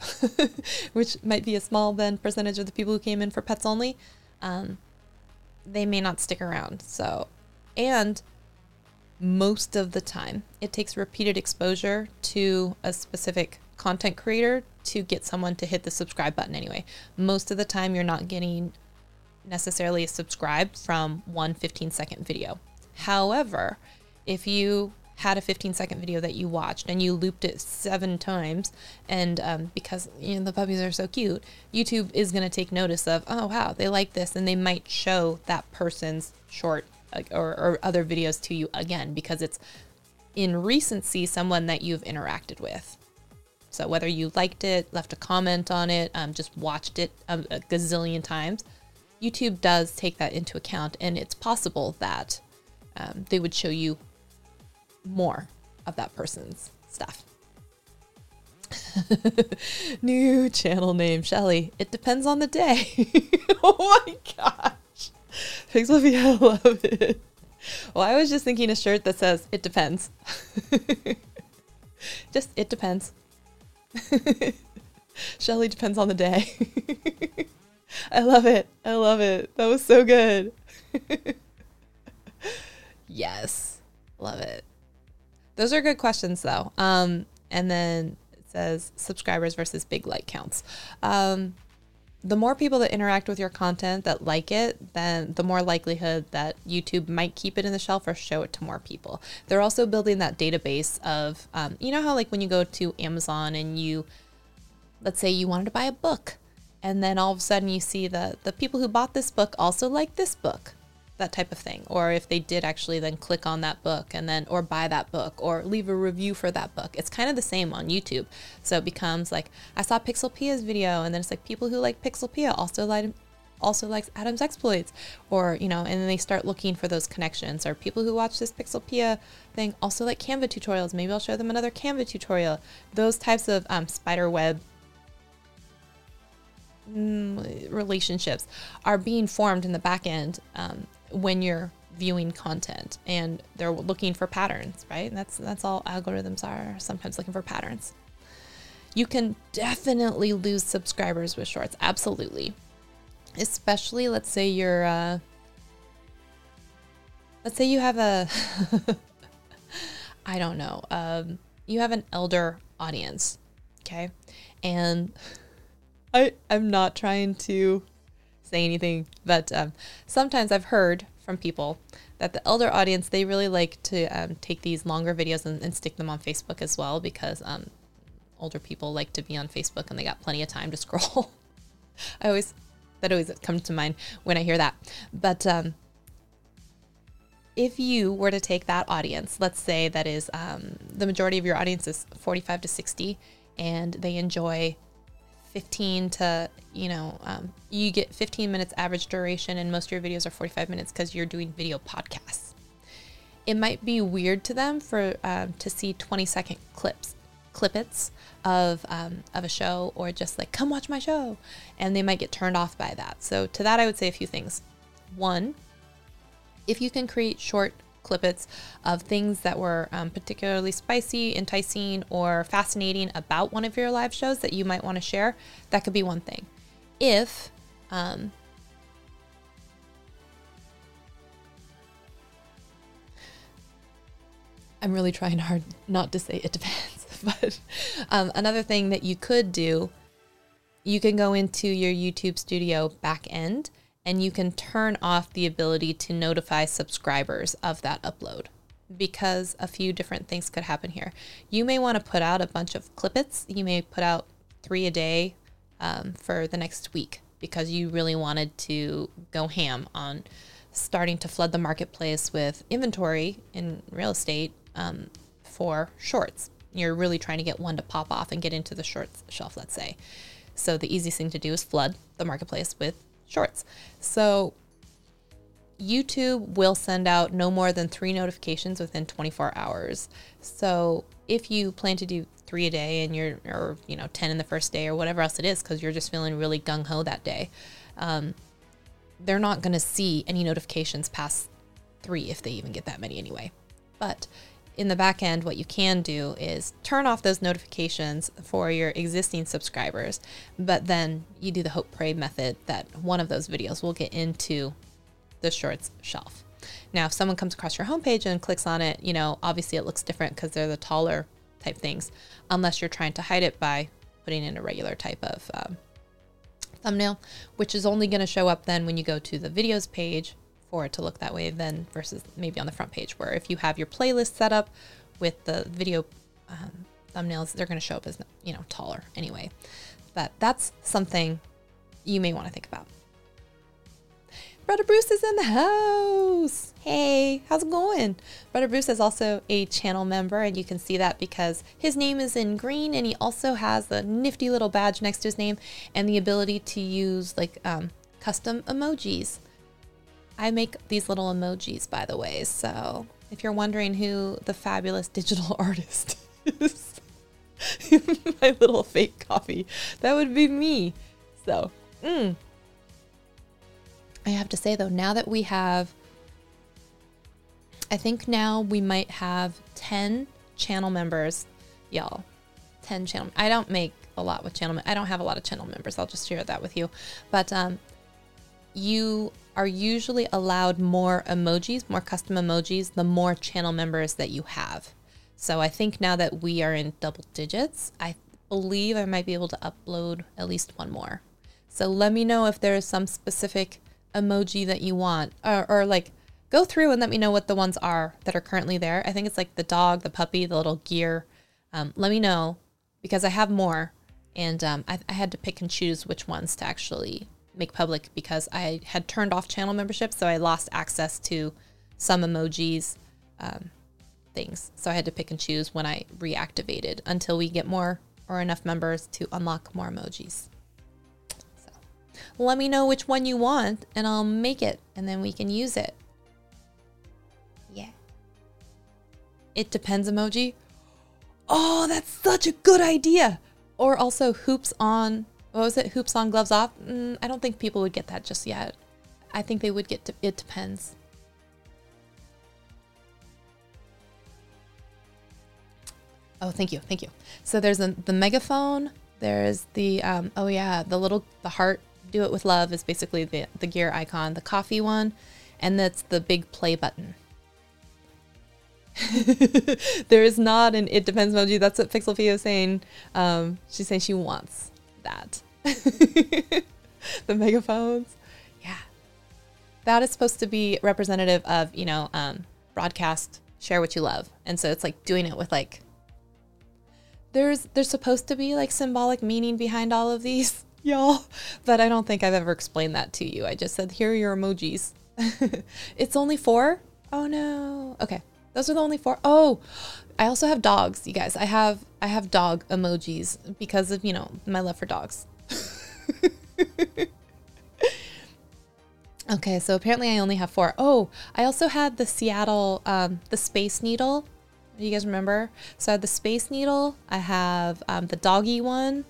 which might be a small then percentage of the people who came in for pets only, um, they may not stick around. So, and most of the time, it takes repeated exposure to a specific content creator to get someone to hit the subscribe button anyway. Most of the time, you're not getting necessarily a subscribe from one 15 second video. However, if you had a 15 second video that you watched and you looped it seven times and um, because you know the puppies are so cute youtube is going to take notice of oh wow they like this and they might show that person's short or, or other videos to you again because it's in recency someone that you've interacted with. So whether you liked it left a comment on it um, just watched it a, a gazillion times youtube does take that into account and it's possible that um, they would show you more of that person's stuff. New channel name, Shelly. It depends on the day. oh my gosh. Pixelfy, I love it. Well, I was just thinking a shirt that says, it depends. just, it depends. Shelly depends on the day. I love it. I love it. That was so good. yes. Love it. Those are good questions, though. Um, and then it says subscribers versus big like counts. Um, the more people that interact with your content that like it, then the more likelihood that YouTube might keep it in the shelf or show it to more people. They're also building that database of, um, you know, how like when you go to Amazon and you, let's say you wanted to buy a book, and then all of a sudden you see the the people who bought this book also like this book that type of thing. Or if they did actually then click on that book and then or buy that book or leave a review for that book. It's kind of the same on youtube. So it becomes like i saw pixel pia's video and then it's like people who like pixel pia also like also likes adam's exploits. Or you know and then they start looking for those connections. Or people who watch this pixel pia thing also like canva tutorials. Maybe i'll show them another canva tutorial. Those types of um, spider web mm, relationships are being formed in the back end um, when you're viewing content and they're looking for patterns, right? And that's that's all algorithms are, sometimes looking for patterns. You can definitely lose subscribers with shorts, absolutely. Especially let's say you're uh let's say you have a I don't know, um you have an elder audience, okay? And I I'm not trying to say anything, but um, sometimes I've heard from people that the elder audience they really like to um, take these longer videos and, and, stick them on Facebook as well because um, older people like to be on Facebook and they got plenty of time to scroll. I always that always comes to mind when I hear that. But um, if you were to take that audience, let's say that is um, the majority of your audience is 45 to 60, and they enjoy 15 to you know um, you get 15 minutes average duration and most of your videos are 45 minutes because you're doing video podcasts. It might be weird to them for um, to see 20 second clips clippets of um, of a show or just like come watch my show and they might get turned off by that. So to that i would say a few things. One if you can create short clippets of things that were um, particularly spicy, enticing, or fascinating about one of your live shows that you might want to share, that could be one thing. If um, I'm really trying hard not to say it depends, but um, another thing that you could do, you can go into your YouTube studio back end and you can turn off the ability to notify subscribers of that upload because a few different things could happen here. You may want to put out a bunch of clippets. You may put out three a day um, for the next week because you really wanted to go ham on starting to flood the marketplace with inventory in real estate um, for shorts. You're really trying to get one to pop off and get into the shorts shelf, let's say. So the easiest thing to do is flood the marketplace with shorts. So YouTube will send out no more than three notifications within 24 hours. So if you plan to do three a day and you're, or you know, 10 in the first day or whatever else it is, because you're just feeling really gung ho that day, um, they're not going to see any notifications past three if they even get that many anyway. But in the back end, what you can do is turn off those notifications for your existing subscribers, but then you do the hope pray method that one of those videos will get into the shorts shelf. Now, if someone comes across your homepage and clicks on it, you know, obviously it looks different because they're the taller type things, unless you're trying to hide it by putting in a regular type of um, thumbnail, which is only going to show up then when you go to the videos page for it to look that way then versus maybe on the front page where if you have your playlist set up with the video um, thumbnails they're going to show up as you know taller anyway. But that's something you may want to think about. Brother bruce is in the house. Hey how's it going? Brother bruce is also a channel member and you can see that because his name is in green and he also has a nifty little badge next to his name and the ability to use like um, custom emojis I make these little emojis, by the way. So if you're wondering who the fabulous digital artist is, my little fake coffee, that would be me. So, mm. I have to say though, now that we have, I think now we might have 10 channel members, y'all. 10 channel. I don't make a lot with channel. I don't have a lot of channel members. I'll just share that with you. But um, you are usually allowed more emojis, more custom emojis, the more channel members that you have. So I think now that we are in double digits, I believe I might be able to upload at least one more. So let me know if there's some specific emoji that you want, or, or like go through and let me know what the ones are that are currently there. I think it's like the dog, the puppy, the little gear. Um, let me know because I have more, and um, I, I had to pick and choose which ones to actually make public because I had turned off channel membership, so I lost access to some emojis, um, things. So I had to pick and choose when I reactivated until we get more or enough members to unlock more emojis. So let me know which one you want and I'll make it and then we can use it. Yeah. It depends emoji. Oh, that's such a good idea. Or also hoops on, what was it? Hoops on, gloves off. Mm, I don't think people would get that just yet. I think they would get to, it depends. Oh, thank you, thank you. So there's a, the megaphone. There's the um, oh yeah, the little the heart. Do it with love is basically the the gear icon. The coffee one, and that's the big play button. there is not an it depends emoji. That's what Pixel P is saying. Um, she's saying she wants that. the megaphones, yeah. That is supposed to be representative of you know um, broadcast share what you love, and so it's like doing it with like there's there's supposed to be like symbolic meaning behind all of these, y'all, but I don't think I've ever explained that to you. I just said here are your emojis. it's only four? Oh no. Okay. Those are the only four. Oh, I also have dogs, you guys. I have I have dog emojis because of, you know, my love for dogs. okay, so apparently I only have four. Oh, I also had the Seattle um the Space Needle you guys remember? So I had the Space Needle. I have um, the doggy one.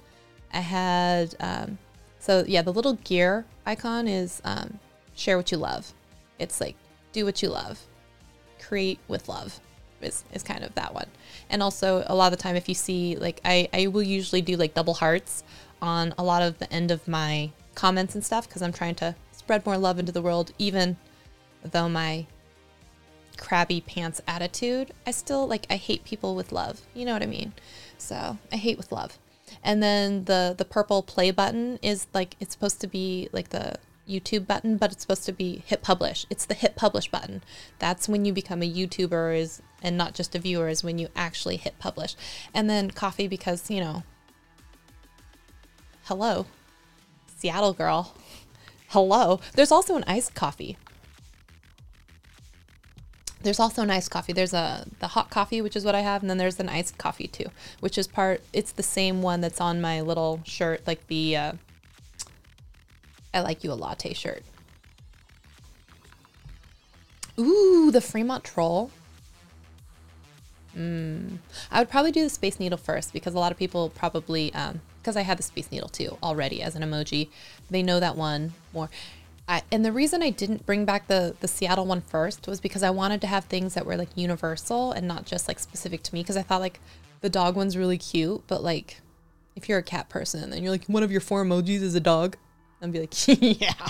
I had, um, so yeah, the little gear icon is um, share what you love. It's like do what you love, create with love is, is kind of that one. And also, a lot of the time, if you see, like, I, I will usually do like double hearts on a lot of the end of my comments and stuff because I'm trying to spread more love into the world, even though my crabby pants attitude, I still like I hate people with love. You know what I mean? So I hate with love. And then the the purple play button is like it's supposed to be like the YouTube button, but it's supposed to be hit publish. It's the hit publish button. That's when you become a YouTuber is and not just a viewer is when you actually hit publish. And then coffee because, you know, hello. Seattle girl. Hello. There's also an iced coffee. There's also an iced coffee. There's a the hot coffee, which is what I have, and then there's an iced coffee too, which is part. It's the same one that's on my little shirt, like the uh, "I like you a latte" shirt. Ooh, the Fremont troll. Mm. I would probably do the Space Needle first because a lot of people probably, because um, I had the Space Needle too already as an emoji, they know that one more. I, and the reason I didn't bring back the the Seattle one first was because I wanted to have things that were like universal and not just like specific to me because I thought like the dog one's really cute, but like if you're a cat person and you're like one of your four emojis is a dog, I'd be like, yeah,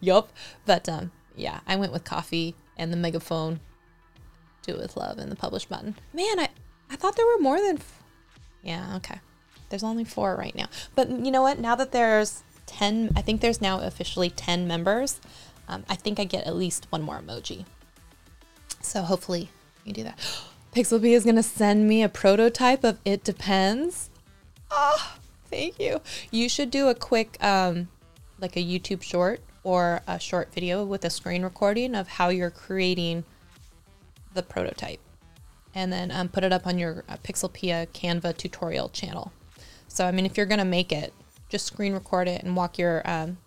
yup. But um, yeah, I went with coffee and the megaphone, do it with love, and the publish button. Man, I I thought there were more than. F- yeah, okay. There's only four right now. But you know what? Now that there's 10, I think there's now officially 10 members. Um, I think I get at least one more emoji. So hopefully you do that. Pixelbee is going to send me a prototype of It Depends. Ah, oh, thank you. You should do a quick, um, like a YouTube short or a short video with a screen recording of how you're creating the prototype and then um, put it up on your uh, Pixelpia Canva tutorial channel. So, I mean, if you're going to make it, just screen record it and walk your um,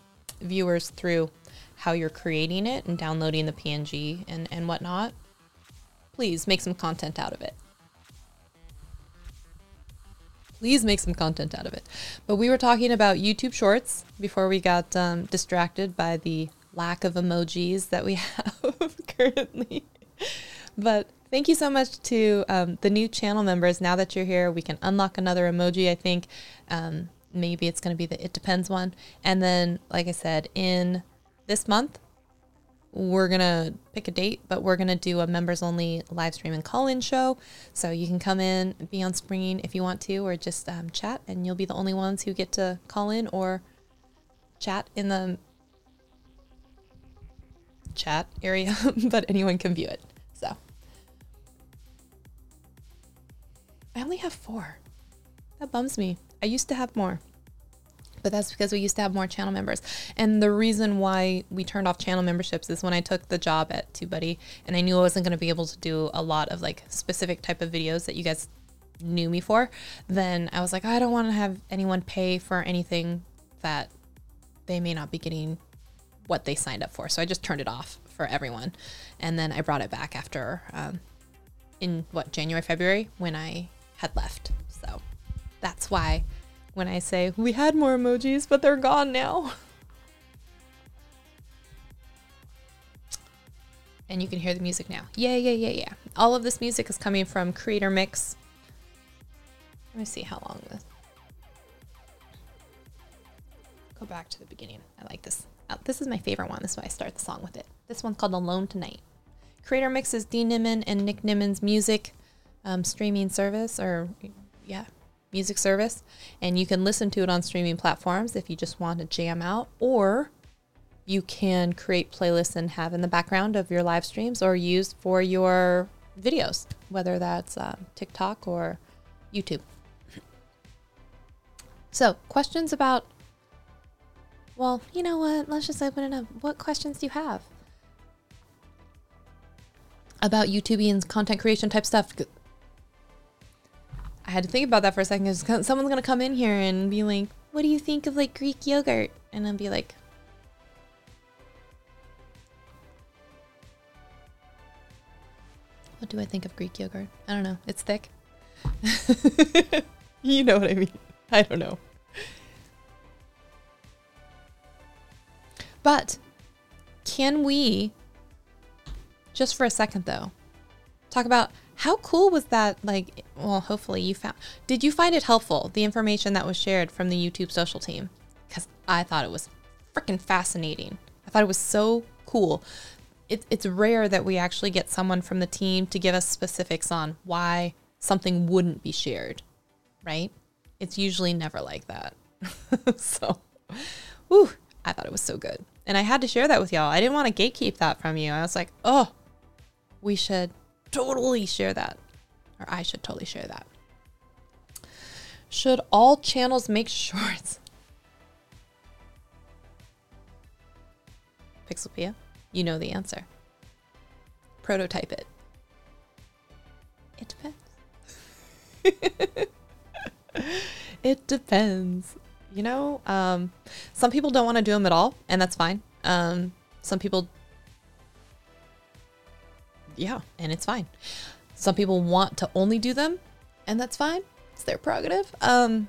viewers through how you're creating it and downloading the PNG and, and whatnot. Please make some content out of it. Please make some content out of it. But we were talking about YouTube Shorts before we got um, distracted by the lack of emojis that we have currently. But thank you so much to um, the new channel members. Now that you're here, we can unlock another emoji, I think. Um, maybe it's going to be the It Depends one. And then, like I said, in this month, we're going to pick a date, but we're going to do a members only live stream and call in show. So you can come in, be on screen if you want to, or just um, chat, and you'll be the only ones who get to call in or chat in the chat area, but anyone can view it. I only have four. That bums me. I used to have more. But that's because we used to have more channel members. And the reason why we turned off channel memberships is when I took the job at TubeBuddy and I knew I wasn't going to be able to do a lot of like specific type of videos that you guys knew me for, then I was like, I don't want to have anyone pay for anything that they may not be getting what they signed up for. So I just turned it off for everyone. And then I brought it back after um, in what, January, February when I had left. So that's why when I say we had more emojis, but they're gone now. And you can hear the music now. Yeah, yeah, yeah, yeah. All of this music is coming from Creator Mix. Let me see how long this. Go back to the beginning. I like this. Oh, this is my favorite one. This is why I start the song with it. This one's called Alone Tonight. Creator Mix is Dean Nimmin and Nick Nimmin's music um, streaming service, or yeah, music service. And you can listen to it on streaming platforms if you just want to jam out, or you can create playlists and have in the background of your live streams or use for your videos, whether that's um, TikTok or YouTube. So, questions about, well, you know what? Let's just open it up. What questions do you have about YouTube and content creation type stuff? I had to think about that for a second because someone's to come in here and be like, what do you think of like Greek yogurt? And I'll be like, what do I think of Greek yogurt? I don't know. It's thick. you know what I mean. I don't know. But can we, just for a second though, talk about how cool was that? Like, well, hopefully you found. Did you find it helpful, the information that was shared from the YouTube social team? Because I thought it was freaking fascinating. I thought it was so cool. It, it's rare that we actually get someone from the team to give us specifics on why something wouldn't be shared, right? It's usually never like that. so, whew, I thought it was so good. And I had to share that with y'all. I didn't want to gatekeep that from you. I was like, oh, we should totally share that. Or I should totally share that. Should all channels make shorts? Pixelpia, you know the answer. Prototype it. It depends. it depends. You know, um, some people don't want to do them at all, and that's fine. Um, some people yeah, and it's fine. Some people want to only do them, and that's fine. It's their prerogative. Um,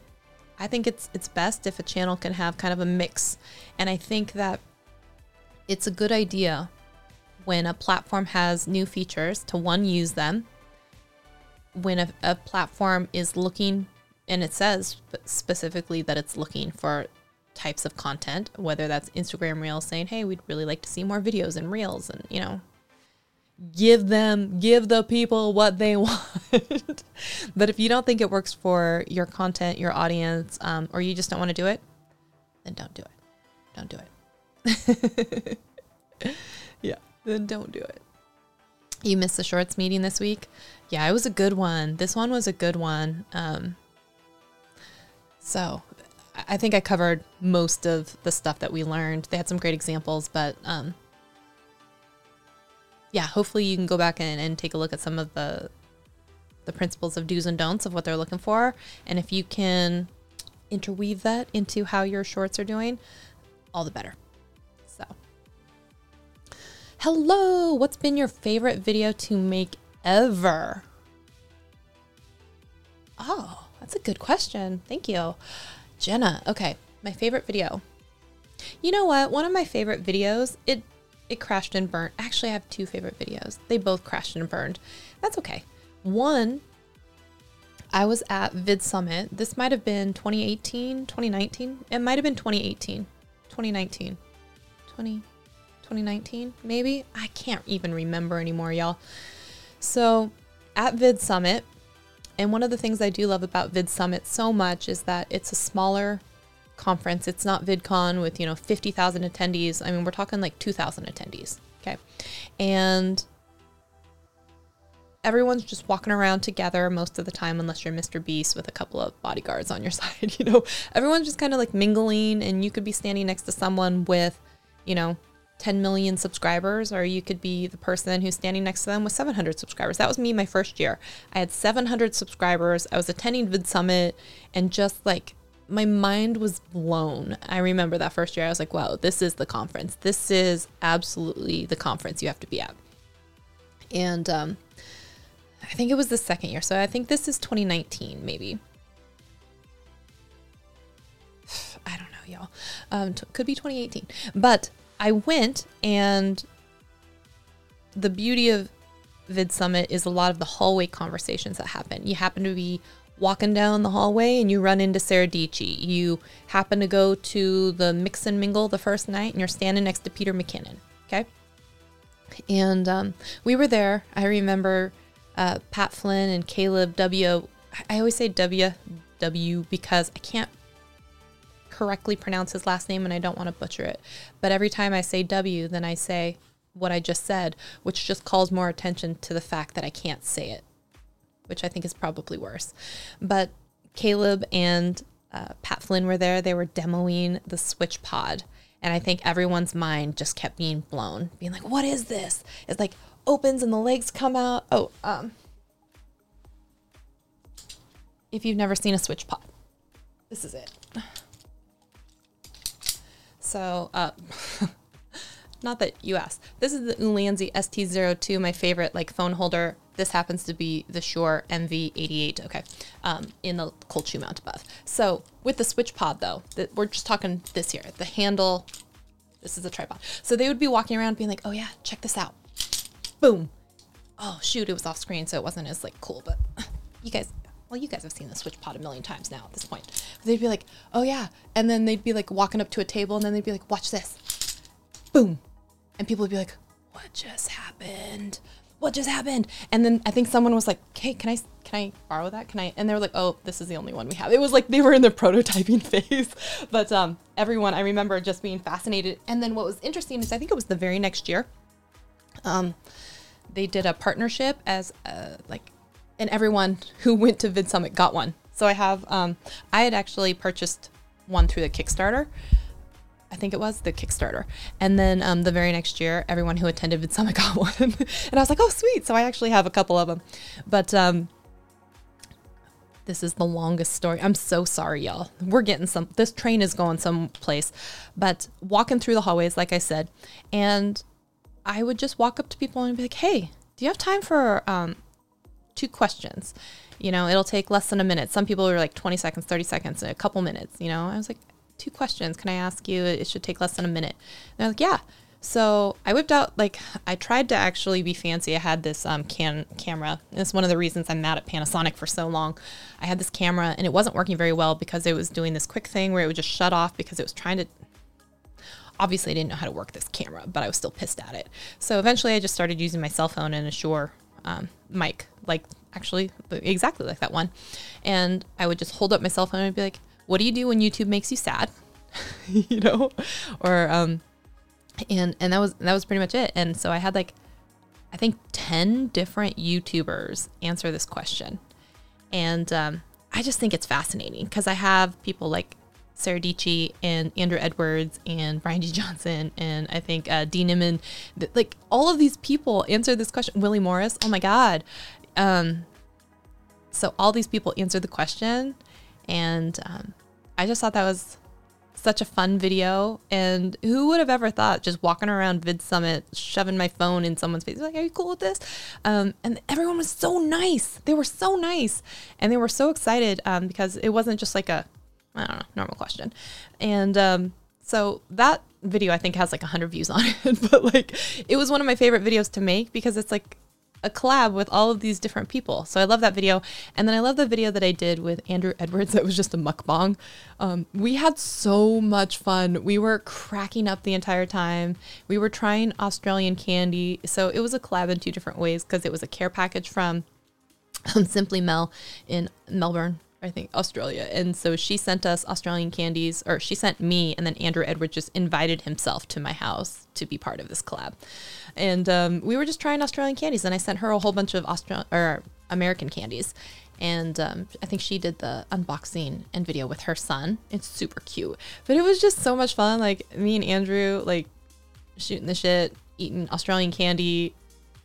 I think it's it's best if a channel can have kind of a mix, and I think that it's a good idea when a platform has new features to one use them. When a, a platform is looking, and it says specifically that it's looking for types of content, whether that's Instagram Reels saying, "Hey, we'd really like to see more videos and Reels," and you know, give them give the people what they want. But if you don't think it works for your content your audience um, or you just don't want to do it then don't do it. Don't do it. Yeah then don't do it. You missed the shorts meeting this week? Yeah it was a good one. This one was a good one. Um, so i think i covered most of the stuff that we learned. They had some great examples but um, yeah, hopefully you can go back and, and take a look at some of the the principles of do's and don'ts of what they're looking for. And if you can interweave that into how your shorts are doing, all the better. So, hello, what's been your favorite video to make ever? Oh, that's a good question. Thank you. Jenna, okay, my favorite video. You know what? One of my favorite videos, it it crashed and burned. Actually, I have two favorite videos. They both crashed and burned. That's okay. One, I was at Vid Summit. This might have been 2018, 2019. It might have been 2018, 2019, 20, 2019, maybe. I can't even remember anymore, y'all. So at Vid Summit, and one of the things I do love about Vid Summit so much is that it's a smaller conference. It's not VidCon with, you know, 50,000 attendees. I mean, we're talking like 2,000 attendees. Okay. And everyone's just walking around together most of the time, unless you're Mr. Beast with a couple of bodyguards on your side. You know, everyone's just kind of like mingling, and you could be standing next to someone with, you know, 10 million subscribers, or you could be the person who's standing next to them with 700 subscribers. That was me my first year. I had 700 subscribers. I was attending Vid Summit, and just like my mind was blown. I remember that first year. I was like, wow, this is the conference. This is absolutely the conference you have to be at. And um, I think it was the second year. So I think this is 2019, maybe. I don't know, y'all. Um, t- could be 2018. But I went, and the beauty of Vid Summit is a lot of the hallway conversations that happen. You happen to be walking down the hallway and you run into Sarah Dietschy. You happen to go to the mix and mingle the first night and you're standing next to Peter McKinnon. Okay. And um, we were there. I remember uh, Pat Flynn and Caleb W. I always say W W because I can't correctly pronounce his last name and I don't want to butcher it. But every time I say W, then I say what I just said, which just calls more attention to the fact that I can't say it which I think is probably worse. But Caleb and uh, Pat Flynn were there. They were demoing the Switch Pod. And I think everyone's mind just kept being blown, being like, what is this? It's like opens and the legs come out. Oh, um, if you've never seen a Switch Pod, this is it. So, uh, not that you asked. This is the Ulanzi ST02, my favorite like phone holder this happens to be the Shure MV88, okay, um, in the cold shoe mount above. So with the switch pod though, that we're just talking this here, the handle, this is a tripod. So they would be walking around being like, oh yeah, check this out. Boom. Oh shoot, it was off screen, so it wasn't as like cool, but you guys, well, you guys have seen the switch pod a million times now at this point. But they'd be like, oh yeah. And then they'd be like walking up to a table and then they'd be like, watch this. Boom. And people would be like, what just happened? What just happened? And then I think someone was like, hey, can I can I borrow that? Can I? And they were like, oh, this is the only one we have. It was like they were in the prototyping phase, but um, everyone I remember just being fascinated. And then what was interesting is I think it was the very next year, um, they did a partnership as uh, like, and everyone who went to Vid Summit got one. So I have um, I had actually purchased one through the Kickstarter. I think it was the Kickstarter. And then um, the very next year, everyone who attended VidSummit got one. and I was like, oh, sweet. So I actually have a couple of them. But um, this is the longest story. I'm so sorry, y'all. We're getting some, this train is going someplace. But walking through the hallways, like I said, and I would just walk up to people and be like, hey, do you have time for um, two questions? You know, it'll take less than a minute. Some people are like 20 seconds, 30 seconds, a couple minutes. You know, I was like, two questions. Can I ask you? It should take less than a minute. And they're like, yeah. So I whipped out like I tried to actually be fancy. I had this um, can camera. It's one of the reasons I'm mad at Panasonic for so long. I had this camera and it wasn't working very well because it was doing this quick thing where it would just shut off because it was trying to. Obviously, I didn't know how to work this camera, but I was still pissed at it. So eventually, I just started using my cell phone and a Shure um, mic, like actually exactly like that one. And I would just hold up my cell phone and be like, what do you do when YouTube makes you sad? you know, or um, and and that was that was pretty much it. And so I had like, I think ten different YouTubers answer this question, and um, I just think it's fascinating because I have people like Sarah Dietschy and Andrew Edwards and Brian G. Johnson and I think uh, Dean Nimmin, like all of these people answered this question. Willie Morris, oh my God. Um, so all these people answered the question and um, I just thought that was such a fun video. And who would have ever thought just walking around Vid Summit, shoving my phone in someone's face, like, are you cool with this? Um, and everyone was so nice. They were so nice. And they were so excited um, because it wasn't just like a, I don't know, normal question. And um, so that video I think has like 100 views on it. but like, it was one of my favorite videos to make because it's like, a collab with all of these different people. So I love that video. And then I love the video that I did with Andrew Edwards that was just a mukbang. Um, we had so much fun. We were cracking up the entire time. We were trying Australian candy. So it was a collab in two different ways because it was a care package from um, Simply Mel in Melbourne, I think Australia. And so she sent us Australian candies, or she sent me, and then Andrew Edwards just invited himself to my house to be part of this collab. And um, we were just trying Australian candies, and I sent her a whole bunch of Australian or American candies. And um, I think she did the unboxing and video with her son. It's super cute, but it was just so much fun. Like me and Andrew, like shooting the shit, eating Australian candy,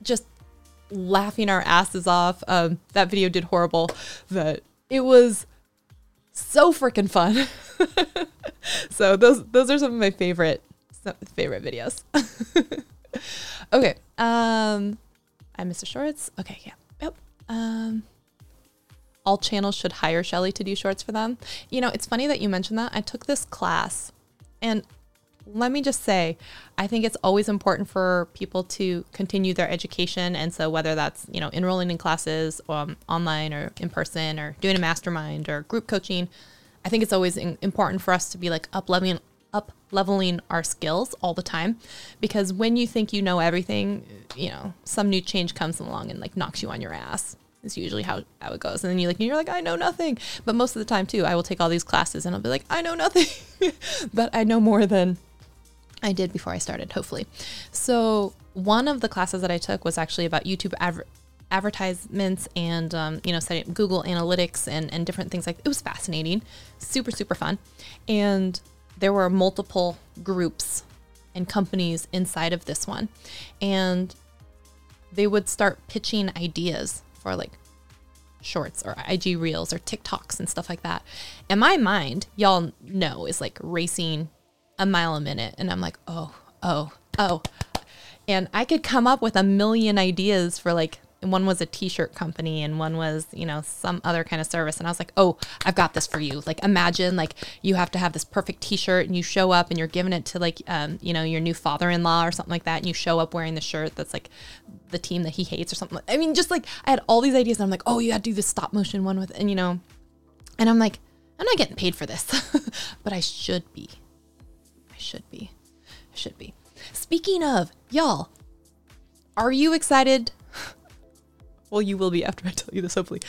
just laughing our asses off. Um, that video did horrible, but it was so freaking fun. so those those are some of my favorite favorite videos. okay. Um I missed the shorts. Okay, yeah. Yep. Um all channels should hire Shelly to do shorts for them. You know, it's funny that you mentioned that. I took this class and let me just say, I think it's always important for people to continue their education. And so, whether that's, you know, enrolling in classes um, online or in person or doing a mastermind or group coaching, I think it's always in- important for us to be like up leveling, up leveling our skills all the time. Because when you think you know everything, you know, some new change comes along and like knocks you on your ass is usually how, how it goes. And then you like you're like, I know nothing. But most of the time too, I will take all these classes and I'll be like, I know nothing. but I know more than I did before I started, hopefully. So one of the classes that I took was actually about YouTube adver- advertisements and um, you know setting Google Analytics and and different things like it was fascinating, super super fun, and there were multiple groups and companies inside of this one, and they would start pitching ideas for like shorts or IG reels or TikToks and stuff like that. And my mind, y'all know, is like racing a mile a minute. And I'm like, oh, oh, oh. And I could come up with a million ideas for like, one was a t-shirt company and one was, you know, some other kind of service. And I was like, oh, I've got this for you. Like imagine like you have to have this perfect t-shirt and you show up and you're giving it to like, um, you know, your new father-in-law or something like that. And you show up wearing the shirt that's like the team that he hates or something. I mean, just like I had all these ideas and I'm like, oh, you got to do this stop motion one with, and you know, and I'm like, I'm not getting paid for this, but I should be I should be. I Should be. Speaking of, y'all, are you excited? Well, you will be after I tell you this, hopefully.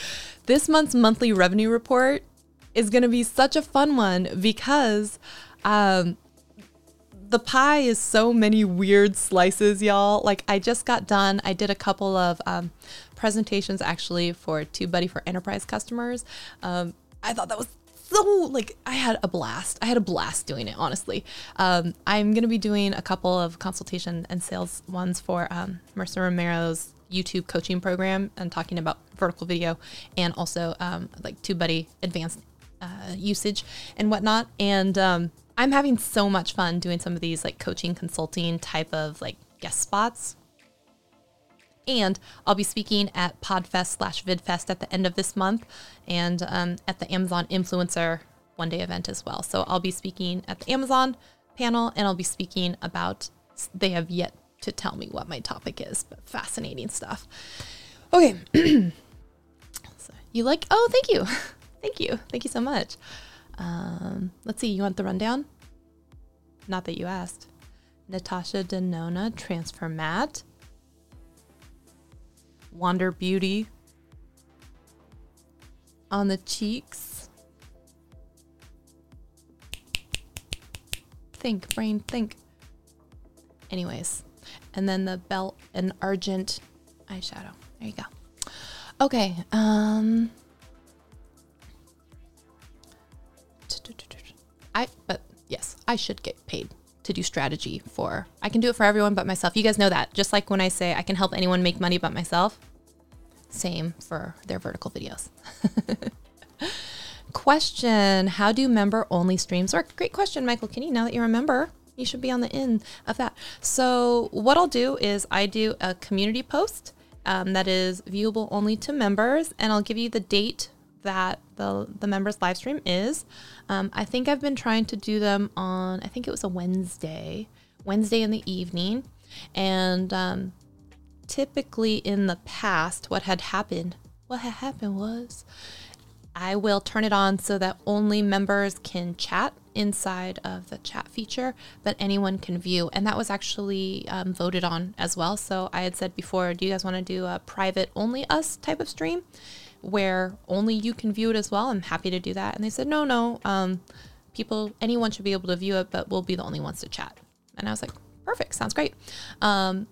This month's monthly revenue report is going to be such a fun one because um, the pie is so many weird slices, y'all. Like, I just got done, I did a couple of um, presentations actually for TubeBuddy for enterprise customers. Um, I thought that was so like I had a blast. I had a blast doing it, honestly. Um, I'm gonna be doing a couple of consultation and sales ones for um, Mercer Romero's YouTube coaching program and talking about vertical video and also um, like TubeBuddy advanced uh, usage and whatnot. And um, I'm having so much fun doing some of these like coaching consulting type of like guest spots and I'll be speaking at Podfest slash VidFest at the end of this month and um, at the Amazon Influencer one day event as well. So I'll be speaking at the Amazon panel and I'll be speaking about, they have yet to tell me what my topic is, but fascinating stuff. Okay. so you like, oh, thank you. thank you. Thank you so much. Um, let's see, you want the rundown? Not that you asked. Natasha Denona, Transfer Matt. Wander Beauty on the cheeks. Think, brain, think. Anyways, and then the belt and argent eyeshadow. There you go. Okay. Um. I but yes, I should get paid to do strategy for. I can do it for everyone but myself. You guys know that. Just like when I say I can help anyone make money but myself, same for their vertical videos. question How do member only streams work? Great question, Michael Kinney. Now that you remember, you should be on the end of that. So, what I'll do is I do a community post um, that is viewable only to members, and I'll give you the date that the the members live stream is. Um, I think I've been trying to do them on. I think it was a Wednesday, Wednesday in the evening, and um, typically in the past, what had happened, what had happened was, I will turn it on so that only members can chat inside of the chat feature, but anyone can view. And that was actually um, voted on as well. So I had said before, do you guys want to do a private only us type of stream? where only you can view it as well, I'm happy to do that. And they said, no, no, um, people, anyone should be able to view it, but we'll be the only ones to chat. And I was like, perfect, sounds great. Um,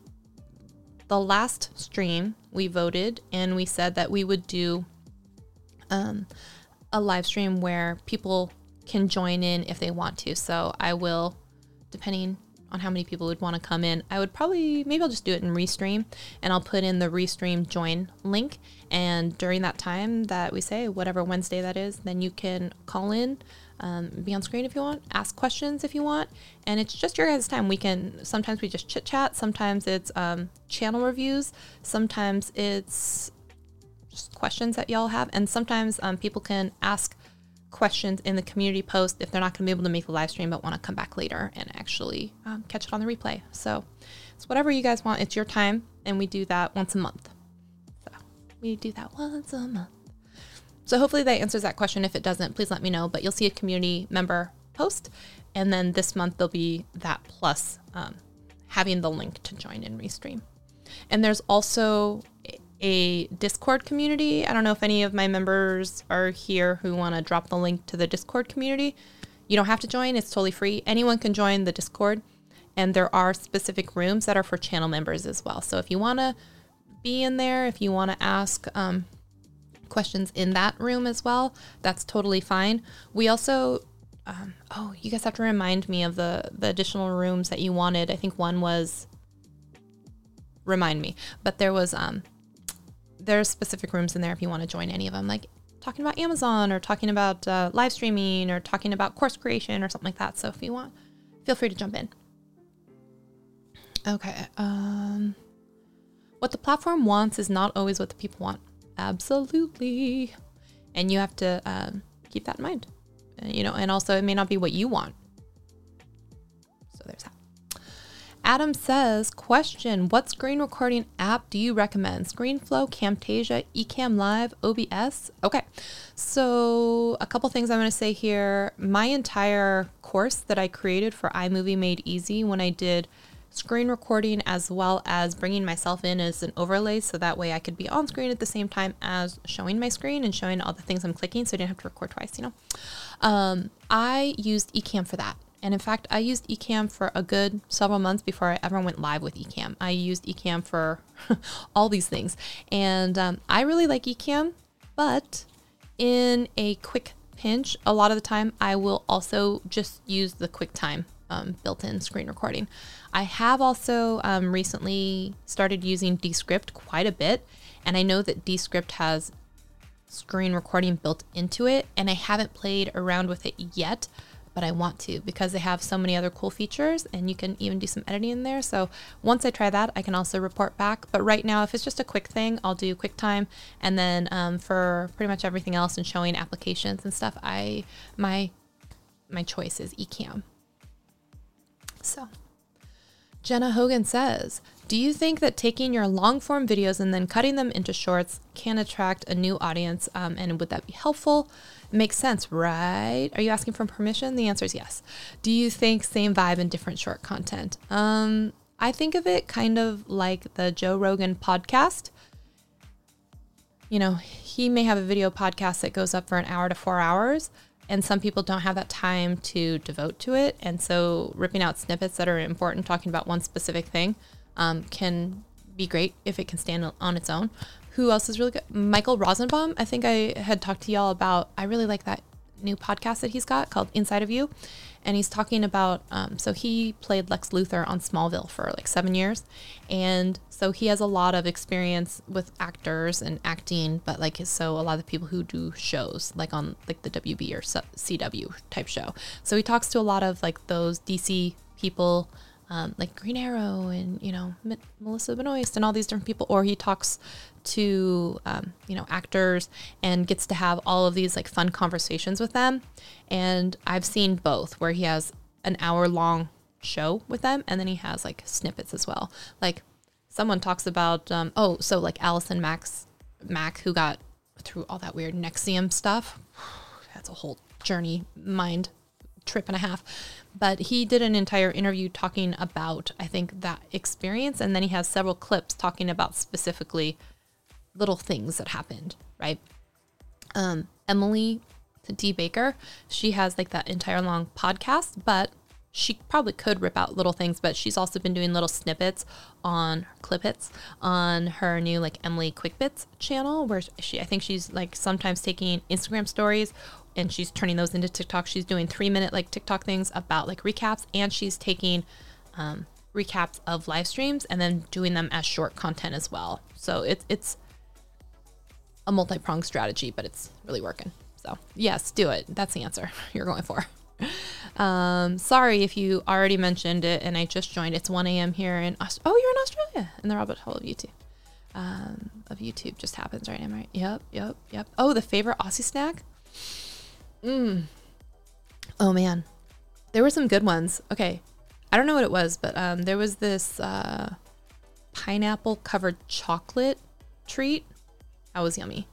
the last stream, we voted and we said that we would do um, a live stream where people can join in if they want to. So I will, depending on how many people would want to come in, I would probably, maybe I'll just do it in Restream and I'll put in the Restream join link. And during that time that we say, whatever Wednesday that is, then you can call in um, be on screen if you want, ask questions if you want, and it's just your guys' time. We can sometimes we just chit chat, sometimes it's um, channel reviews, sometimes it's just questions that y'all have, and sometimes um, people can ask questions in the community post if they're not going to be able to make the live stream but want to come back later and actually um, catch it on the replay. So it's whatever you guys want. It's your time, and we do that once a month. So we do that once a month. So hopefully that answers that question. If it doesn't, please let me know. But you'll see a community member post. And then this month there'll be that plus um, having the link to join in Restream. And there's also a Discord community. I don't know if any of my members are here who want to drop the link to the Discord community. You don't have to join, it's totally free. Anyone can join the Discord. And there are specific rooms that are for channel members as well. So if you want to be in there, if you want to ask um, questions in that room as well, that's totally fine. We also, um, oh, you guys have to remind me of the the additional rooms that you wanted. I think one was remind me, but there was um, there's specific rooms in there if you want to join any of them, like talking about Amazon or talking about uh, live streaming or talking about course creation or something like that. So if you want, feel free to jump in. Okay. Um, what the platform wants is not always what the people want. Absolutely. And you have to um, keep that in mind. Uh, you know, and also it may not be what you want. Adam says, question, what screen recording app do you recommend? ScreenFlow, Camtasia, Ecamm Live, OBS? Okay. So a couple things I'm going to say here. My entire course that I created for iMovie Made Easy when I did screen recording as well as bringing myself in as an overlay so that way I could be on screen at the same time as showing my screen and showing all the things I'm clicking so I didn't have to record twice, you know. Um, I used Ecamm for that. And in fact, I used Ecamm for a good several months before I ever went live with Ecamm. I used Ecamm for all these things. And um, I really like Ecamm, but in a quick pinch, a lot of the time I will also just use the QuickTime um, built in screen recording. I have also um, recently started using Descript quite a bit, and I know that Descript has screen recording built into it, and I haven't played around with it yet, but I want to because they have so many other cool features, and you can even do some editing in there. So once I try that, I can also report back. But right now, if it's just a quick thing, I'll do QuickTime, and then um, for pretty much everything else and showing applications and stuff, I my my choice is Ecamm. So. Jenna Hogan says, Do you think that taking your long form videos and then cutting them into shorts can attract a new audience? Um, and would that be helpful? Makes sense, right? Are you asking for permission? The answer is yes. Do you think same vibe and different short content? Um, I think of it kind of like the Joe Rogan podcast. You know, he may have a video podcast that goes up for an hour to four hours, and some people don't have that time to devote to it. And so, ripping out snippets that are important, talking about one specific thing, um, can be great if it can stand on its own. Who else is really good? Michael Rosenbaum. I think I had talked to y'all about. I really like that new podcast that he's got called Inside of You, and he's talking about um, so he played lex luthor on smallville for like seven years and so he has a lot of experience with actors and acting but like so a lot of the people who do shows like on like the wb or cw type show so he talks to a lot of like those dc people um, like Green Arrow and you know M- Melissa Benoist and all these different people, or he talks to um, you know actors and gets to have all of these like fun conversations with them. And I've seen both, where he has an hour long show with them, and then he has like snippets as well. Like someone talks about um, oh, so like Allison Max Mack who got through all that weird NXIVM stuff. That's a whole journey mind trip and a half. But he did an entire interview talking about, I think, that experience. And then he has several clips talking about specifically little things that happened, right? Um, Emily D. Baker, she has like that entire long podcast, but she probably could rip out little things, but she's also been doing little snippets on clip hits on her new like Emily Quick Bits channel, where she I think she's like sometimes taking Instagram stories and she's turning those into TikTok. She's doing three minute like TikTok things about like recaps, and she's taking um, recaps of live streams and then doing them as short content as well. So it's it's a multi pronged strategy, but it's really working. So yes, do it. That's the answer you're going for. Um, sorry if you already mentioned it and I just joined. It's 1 a.m. here in Aust- oh, you're in Australia in the rabbit hole of YouTube. Um, of YouTube just happens right now, right? Yep, yep, yep. Oh, the favorite Aussie snack. Mm. Oh man, there were some good ones. Okay, I don't know what it was, but um, there was this uh, pineapple covered chocolate treat. That was yummy.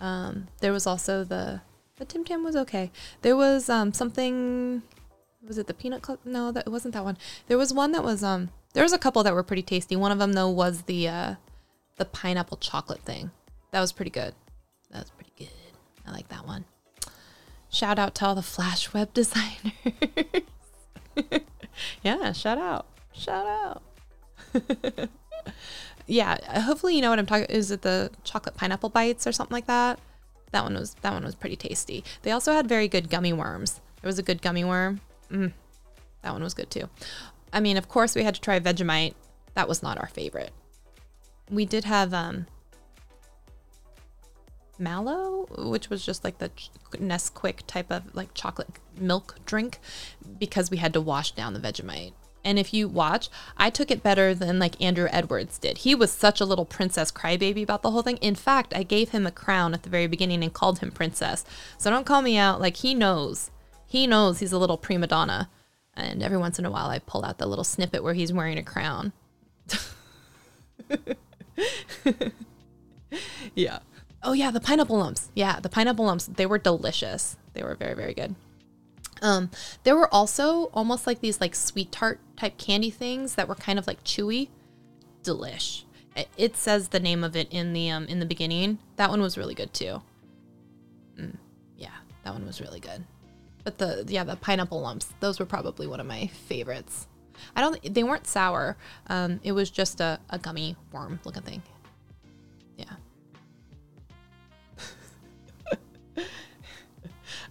Um, there was also the the Tim Tam was okay. There was um something was it the peanut club? No, that wasn't that one. There was one that was um there was a couple that were pretty tasty. One of them though was the uh the pineapple chocolate thing. That was pretty good. That was pretty good. I like that one. Shout out to all the Flash web designers. yeah, shout out. Shout out. yeah, hopefully you know what I'm talking is it the chocolate pineapple bites or something like that? That one was that one was pretty tasty. They also had very good gummy worms. There was a good gummy worm. Mm, that one was good too. I mean, of course, we had to try Vegemite. That was not our favorite. We did have um, Milo, which was just like the Nesquik type of like chocolate milk drink, because we had to wash down the Vegemite. And if you watch, I took it better than like Andrew Edwards did. He was such a little princess crybaby about the whole thing. In fact, I gave him a crown at the very beginning and called him princess. So don't call me out. Like he knows. He knows he's a little prima donna. And every once in a while I pull out the little snippet where he's wearing a crown. yeah. Oh yeah, the pineapple lumps. Yeah, the pineapple lumps. They were delicious. They were very, very good. Um, there were also almost like these like sweet tart type candy things that were kind of like chewy, delish. It, says the name of it in the um in the beginning. That one was really good too. Mm, yeah, that one was really good. But the yeah the pineapple lumps those were probably one of my favorites. I don't they weren't sour. Um, it was just a, a gummy worm looking thing. Yeah.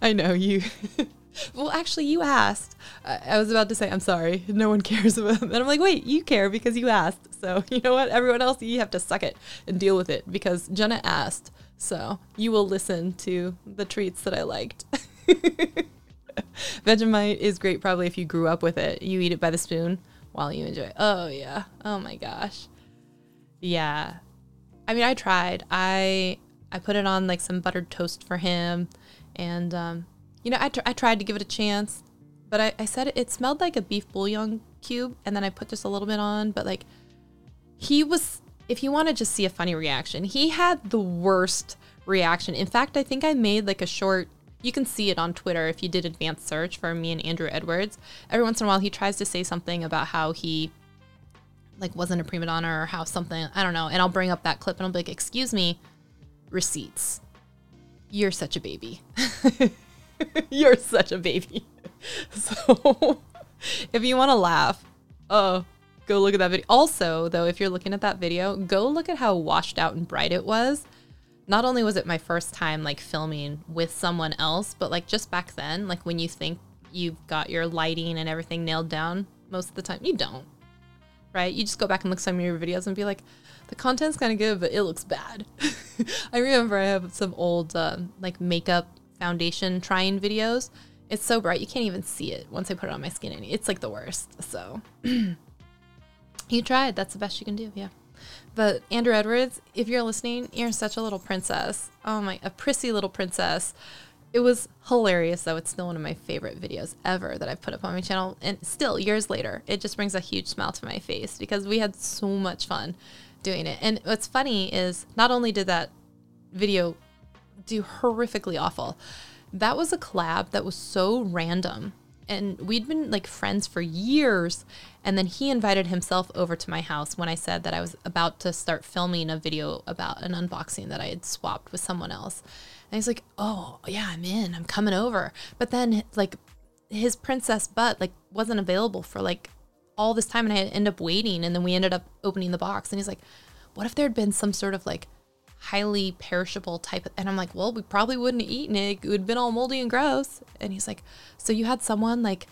I know you. well, actually, you asked. I, was about to say, I'm sorry. No one cares about And I'm like, wait, you care because you asked. So, you know what? Everyone else, you have to suck it and deal with it because Jenna asked. So, you will listen to the treats that I liked. Vegemite is great probably if you grew up with it. You eat it by the spoon while you enjoy it. Oh, yeah. Oh my gosh. Yeah. I mean, I tried. I I put it on like some buttered toast for him and um, you know, I, tr- I tried to give it a chance, but I, I said it, it smelled like a beef bouillon cube, and then I put just a little bit on. But like, he was, if you want to just see a funny reaction, he had the worst reaction. In fact, I think I made like a short. You can see it on Twitter if you did advanced search for me and Andrew Edwards. Every once in a while, he tries to say something about how he like wasn't a prima donna or how something I don't know, and I'll bring up that clip and I'll be like, "Excuse me, receipts. You're such a baby." You're such a baby. So if you want to laugh, uh, go look at that video. Also, though, if you're looking at that video, go look at how washed out and bright it was. Not only was it my first time like filming with someone else, but like just back then, like when you think you've got your lighting and everything nailed down, most of the time you don't. Right? You just go back and look some of your videos and be like, the content's kind of good, but it looks bad. I remember I have some old uh, like makeup foundation trying videos. It's so bright you can't even see it once I put it on my skin. It's like the worst. So you tried. That's the best you can do. Yeah. But Andrew Edwards, if you're listening, you're such a little princess. Oh my, a prissy little princess. It was hilarious though. It's still one of my favorite videos ever that I've put up on my channel. And still, years later, it just brings a huge smile to my face because we had so much fun doing it. And what's funny is not only did that video do horrifically awful. That was a collab that was so random. And we'd been like friends for years. And then he invited himself over to my house when I said that I was about to start filming a video about an unboxing that I had swapped with someone else. And he's like, "Oh, yeah, I'm in. I'm coming over." But then like his princess butt like wasn't available for like all this time and I end up waiting and then we ended up opening the box and he's like, "What if there had been some sort of like highly perishable type of, and I'm like, "Well, we probably wouldn't have eaten it. It would have been all moldy and gross." And he's like, "So you had someone like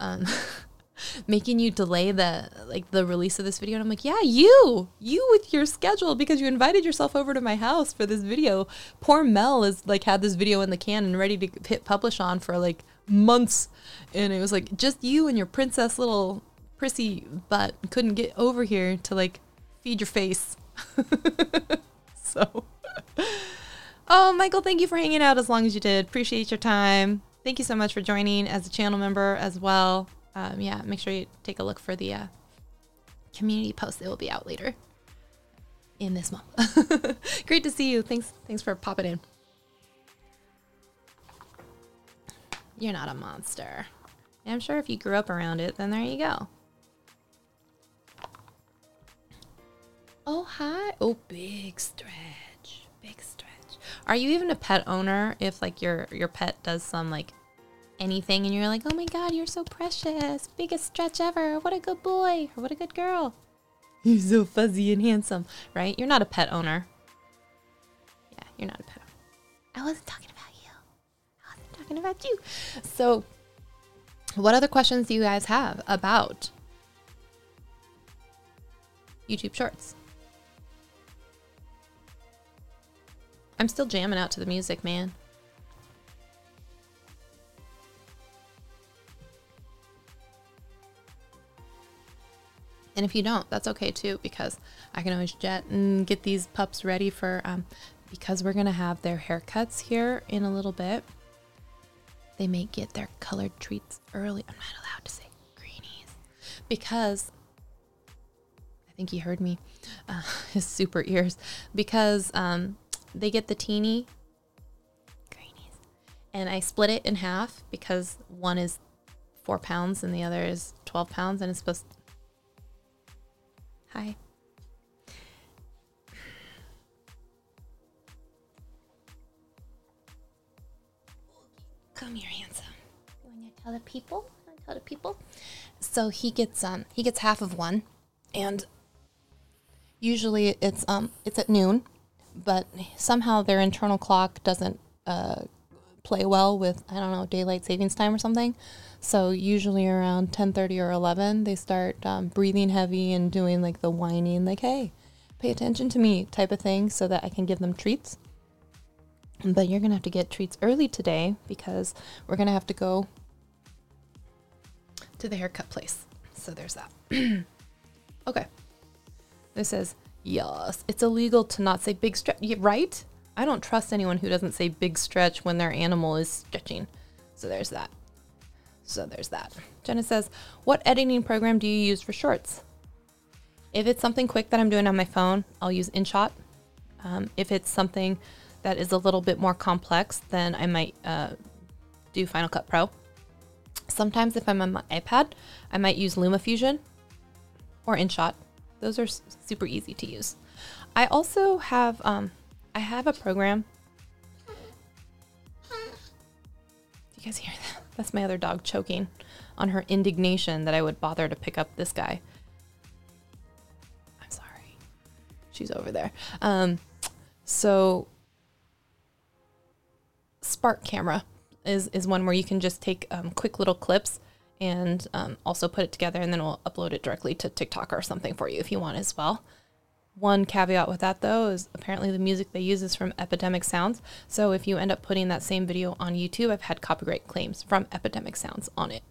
um making you delay the like the release of this video and i'm like yeah you you with your schedule because you invited yourself over to my house for this video poor mel is like had this video in the can and ready to hit publish on for like months and it was like just you and your princess little prissy butt couldn't get over here to like feed your face so oh michael thank you for hanging out as long as you did appreciate your time thank you so much for joining as a channel member as well um, yeah, make sure you take a look for the uh, community post that will be out later in this month. Great to see you. Thanks, thanks for popping in. You're not a monster. I'm sure if you grew up around it, then there you go. Oh, hi. Oh, big stretch. Big stretch. Are you even a pet owner if like your your pet does some like anything and you're like, oh my God, you're so precious. Biggest stretch ever. What a good boy. Or what a good girl. You're so fuzzy and handsome, right? You're not a pet owner. Yeah, you're not a pet owner. I wasn't talking about you. I wasn't talking about you. So, what other questions do you guys have about YouTube Shorts? I'm still jamming out to the music, man. And if you don't, that's okay too, because I can always jet and get these pups ready for, um, because we're going to have their haircuts here in a little bit. They may get their colored treats early. I'm not allowed to say greenies because I think he heard me, uh, his super ears, because um, they get the teeny greenies. And I split it in half because one is four pounds and the other is 12 pounds and it's supposed Hi. Come here, handsome. You want to tell the people? You want to tell the people? So he gets um he gets half of one, and usually it's um it's at noon, but somehow their internal clock doesn't uh play well with I don't know daylight savings time or something. So usually around 10:30 or 11, they start um, breathing heavy and doing like the whining, like "Hey, pay attention to me" type of thing, so that I can give them treats. But you're gonna have to get treats early today because we're gonna have to go to the haircut place. So there's that. okay. This says yes, it's illegal to not say big stretch. Right? I don't trust anyone who doesn't say big stretch when their animal is stretching. So there's that. So there's that. Jenna says, What editing program do you use for shorts? If it's something quick that I'm doing on my phone, I'll use InShot. Um, if it's something that is a little bit more complex, then I might uh, do Final Cut Pro. Sometimes, if I'm on my iPad, I might use LumaFusion or InShot. Those are super easy to use. I also have um, I have a program. Do you guys hear that? That's my other dog choking on her indignation that I would bother to pick up this guy. I'm sorry. She's over there. Um, so Spark Camera is is one where you can just take um, quick little clips and um, also put it together, and then we'll upload it directly to TikTok or something for you if you want as well. One caveat with that though is apparently the music they use is from Epidemic Sounds. So if you end up putting that same video on YouTube, I've had copyright claims from Epidemic Sounds on it.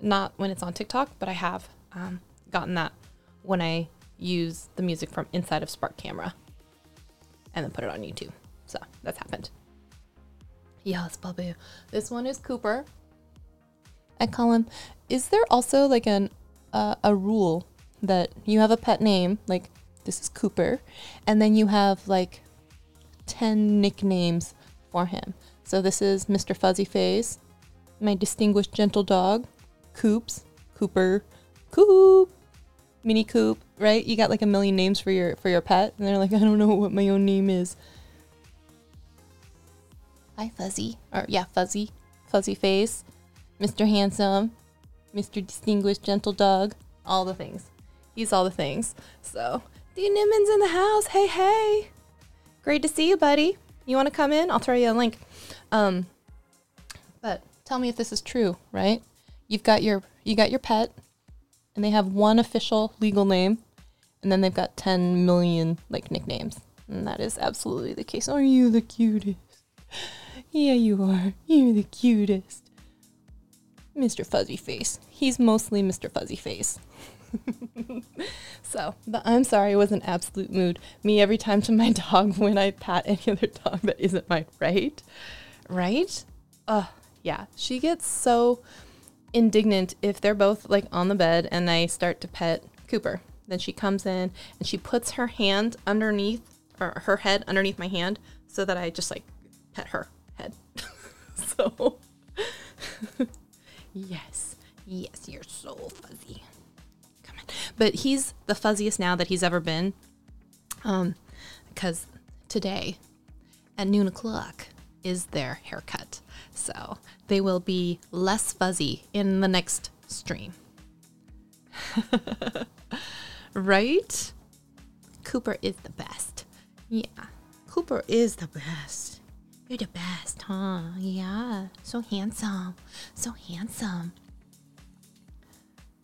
Not when it's on TikTok, but I have um, gotten that when I use the music from inside of Spark Camera and then put it on YouTube. So that's happened. Yes, Babu. This one is Cooper. I call him. Is there also like an uh, a rule that you have a pet name, like this is Cooper, and then you have like 10 nicknames for him. So this is Mr. Fuzzy Face, my distinguished gentle dog, Coops, Cooper, Coop, Mini Coop, right? You got like a million names for your for your pet, and they're like, I don't know what my own name is. Hi, Fuzzy. Or, yeah, Fuzzy. Fuzzy face. Mr. Handsome. Mr. Distinguished Gentle Dog. All the things. He's all the things. So, D. Nimmons in the house. Hey, hey. Great to see you, buddy. You want to come in? I'll throw you a link. Um, but tell me if this is true, right? You've got your you got your pet, and they have one official legal name, and then they've got 10 million like nicknames. And that is absolutely the case. Are you the cutest? Yeah, you are. You're the cutest. Mr. Fuzzy Face. He's mostly Mr. Fuzzy Face. so, but I'm sorry, was an absolute mood. Me every time to my dog when I pat any other dog that isn't mine, right? Right? Uh, yeah. She gets so indignant if they're both like on the bed and I start to pet Cooper. Then she comes in and she puts her hand underneath or her head underneath my hand so that I just like pet her head. so yes. Yes, you're so fuzzy. Come on. But he's the fuzziest now that he's ever been. Um because today at noon o'clock is their haircut. So they will be less fuzzy in the next stream. right? Cooper is the best. Yeah. Cooper is the best. You're the best, huh? Yeah. So handsome. So handsome.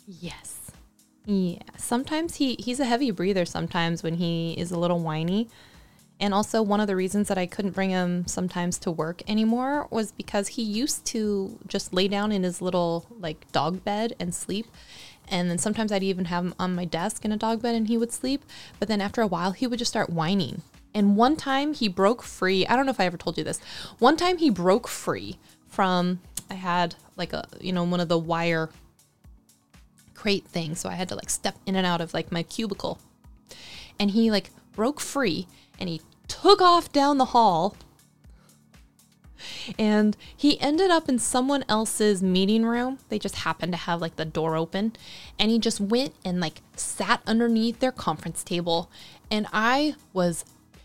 Yes. Yeah. Sometimes he he's a heavy breather sometimes when he is a little whiny. And also, one of the reasons that I couldn't bring him sometimes to work anymore was because he used to just lay down in his little like dog bed and sleep. And then sometimes I'd even have him on my desk in a dog bed and he would sleep. But then after a while, he would just start whining. And one time he broke free. I don't know if I ever told you this. One time he broke free from, I had like a, you know, one of the wire crate things. So I had to like step in and out of like my cubicle. And he like broke free and he took off down the hall. And he ended up in someone else's meeting room. They just happened to have like the door open. And he just went and like sat underneath their conference table. And I was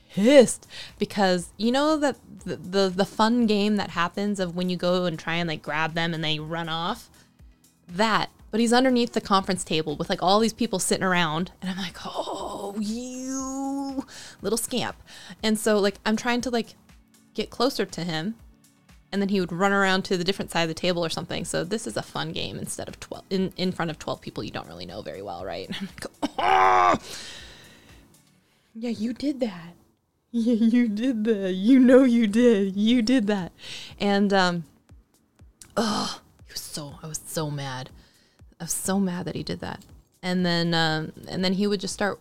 pissed because you know that the, the, the fun game that happens of when you go and try and like grab them and they run off? That but he's underneath the conference table with like all these people sitting around and i'm like oh you little scamp. And so like i'm trying to like get closer to him and then he would run around to the different side of the table or something. So this is a fun game instead of 12 in, in front of 12 people you don't really know very well right? Oh! yeah you did that yeah you did that you know you did you did that and um oh he was so i was so mad I was so mad that he did that. And then um, and then he would just start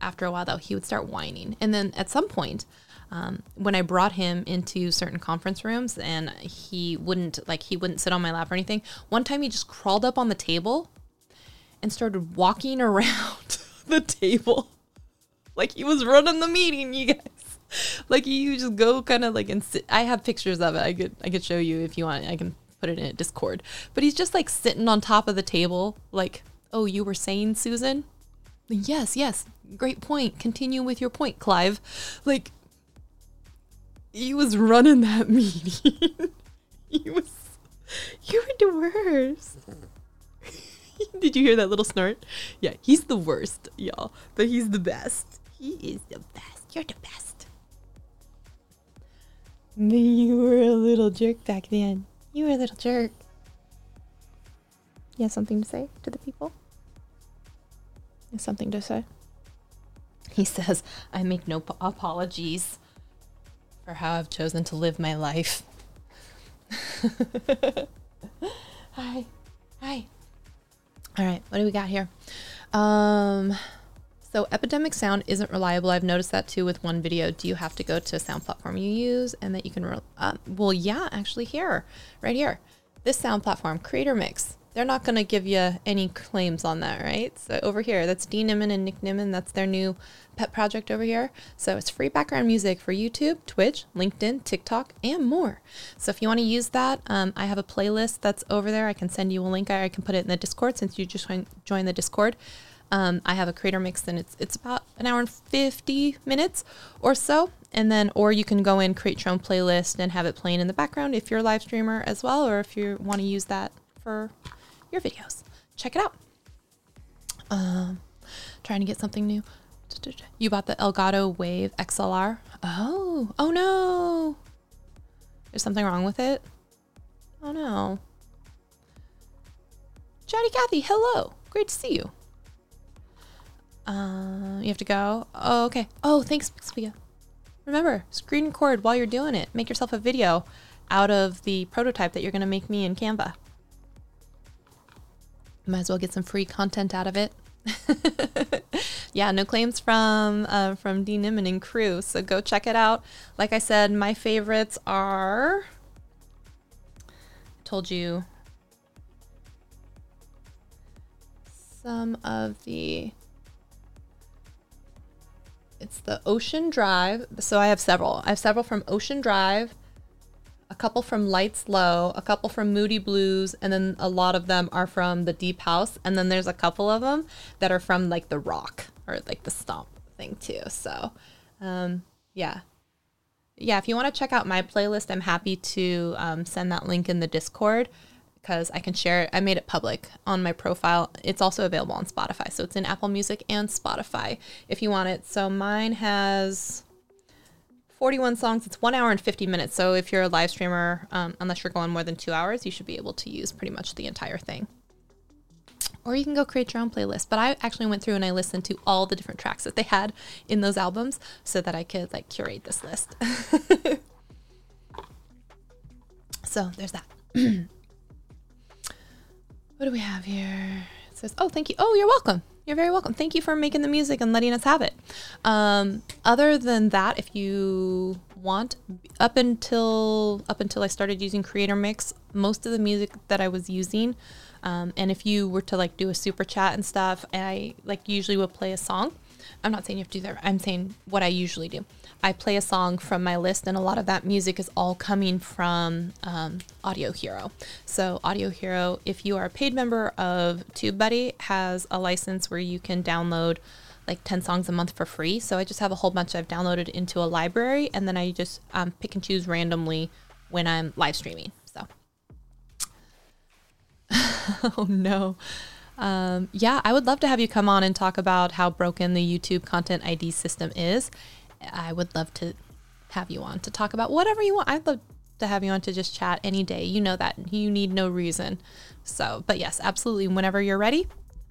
after a while though he would start whining. And then at some point um, when I brought him into certain conference rooms and he wouldn't like he wouldn't sit on my lap or anything. One time he just crawled up on the table and started walking around the table like he was running the meeting, you guys. Like you just go kind of like and sit. I have pictures of it. I could I could show you if you want. I can put it in a Discord. But he's just like sitting on top of the table, like, oh, you were saying, Susan? Yes, yes. Great point. Continue with your point, Clive. Like, he was running that meeting. he was, you were the worst. Did you hear that little snort? Yeah, he's the worst, y'all. But he's the best. He is the best. You're the best. You were a little jerk back then. You were a little jerk. You have something to say to the people? You have something to say? He says, I make no apologies for how I've chosen to live my life. Hi. Hi. All right, what do we got here? Um, so epidemic sound isn't reliable. I've noticed that too with one video. Do you have to go to a sound platform you use and that you can? Re- uh, well, yeah, actually here, right here, this sound platform, Creator Mix. They're not going to give you any claims on that, right? So over here, that's D Nimmin and Nick Nimmin. That's their new pet project over here. So it's free background music for YouTube, Twitch, LinkedIn, TikTok, and more. So if you want to use that, um, I have a playlist that's over there. I can send you a link. I can put it in the Discord since you just joined the Discord. Um, I have a creator mix and it's it's about an hour and 50 minutes or so. and then or you can go in create your own playlist and have it playing in the background if you're a live streamer as well or if you want to use that for your videos. Check it out. Um trying to get something new. You bought the elgato wave xlr oh oh no. There's something wrong with it. Oh no. Chatty Kathy, hello. Great to see you. Uh, you have to go. Oh, okay. Oh, thanks, Pixpia. Remember, screen record while you're doing it. Make yourself a video out of the prototype that you're going to make me in Canva. Might as well get some free content out of it. yeah, no claims from uh, from D Nimmin and crew. So go check it out. Like I said, my favorites are. I told you some of the it's the Ocean Drive. So I have several. I have several from Ocean Drive, a couple from Lights Low, a couple from Moody Blues, and then a lot of them are from the Deep House. And then there's a couple of them that are from like the rock or like the stomp thing too. So, um, yeah. Yeah, if you want to check out my playlist, I'm happy to um, send that link in the Discord because I can share it. I made it public on my profile. It's also available on Spotify. So it's in Apple Music and Spotify if you want it. So mine has 41 songs. It's one hour and 50 minutes. So if you're a live streamer, um, unless you're going more than two hours, you should be able to use pretty much the entire thing. Or you can go create your own playlist. But I actually went through and I listened to all the different tracks that they had in those albums so that I could like curate this list. so there's that. What do we have here? It says, "Oh, thank you. Oh, you're welcome. You're very welcome. Thank you for making the music and letting us have it." Um, other than that, if you want, up until up until I started using Creator Mix, most of the music that I was using, um, and if you were to like do a super chat and stuff, I like usually would play a song. I'm not saying you have to do that. I'm saying what I usually do. I play a song from my list, and a lot of that music is all coming from um, Audio Hero. So, Audio Hero, if you are a paid member of TubeBuddy, has a license where you can download like 10 songs a month for free. So, I just have a whole bunch I've downloaded into a library, and then I just um, pick and choose randomly when I'm live streaming. So, oh no. Um, yeah, I would love to have you come on and talk about how broken the YouTube content ID system is I would love to have you on to talk about whatever you want. I'd love to have you on to just chat any day. You know that you need no reason. So, but yes, absolutely. Whenever you're ready,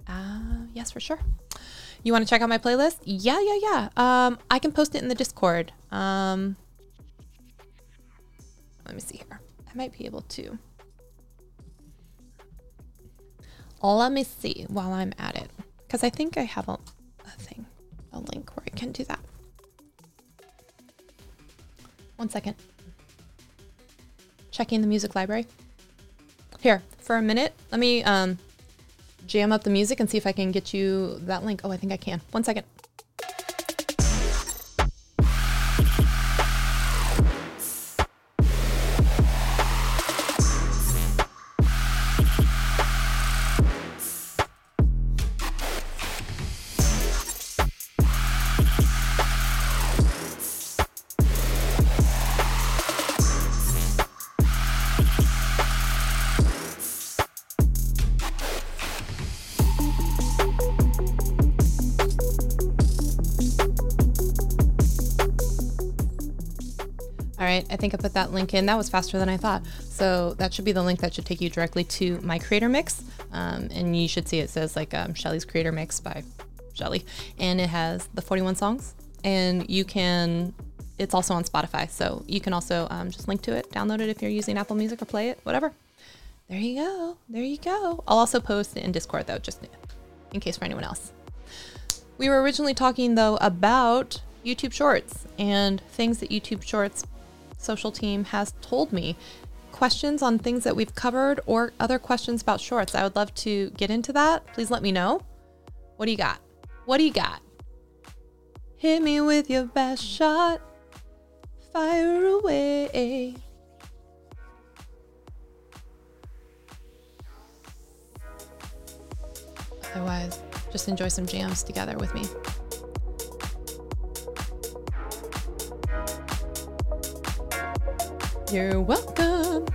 uh, yes, for sure. You want to check out my playlist? Yeah, yeah, yeah. Um, I can post it in the Discord. Um, let me see here. I might be able to. Let me see while I'm at it, because I think I have a, a thing, a link where I can do that. One second. Checking the music library. Here, for a minute, let me um, jam up the music and see if I can get you that link. Oh, I think I can. One second. Think I put that link in. That was faster than I thought. So that should be the link that should take you directly to my creator mix. Um, and you should see it says like um, Shelly's creator mix by Shelly. And it has the 41 songs. And you can, it's also on Spotify. So you can also um, just link to it, download it if you're using Apple Music or play it, whatever. There you go. There you go. I'll also post it in Discord though, just in case for anyone else. We were originally talking though about YouTube Shorts and things that YouTube Shorts social team has told me. Questions on things that we've covered or other questions about shorts. I would love to get into that. Please let me know. What do you got? What do you got? Hit me with your best shot. Fire away. Otherwise, just enjoy some jams together with me. You're welcome.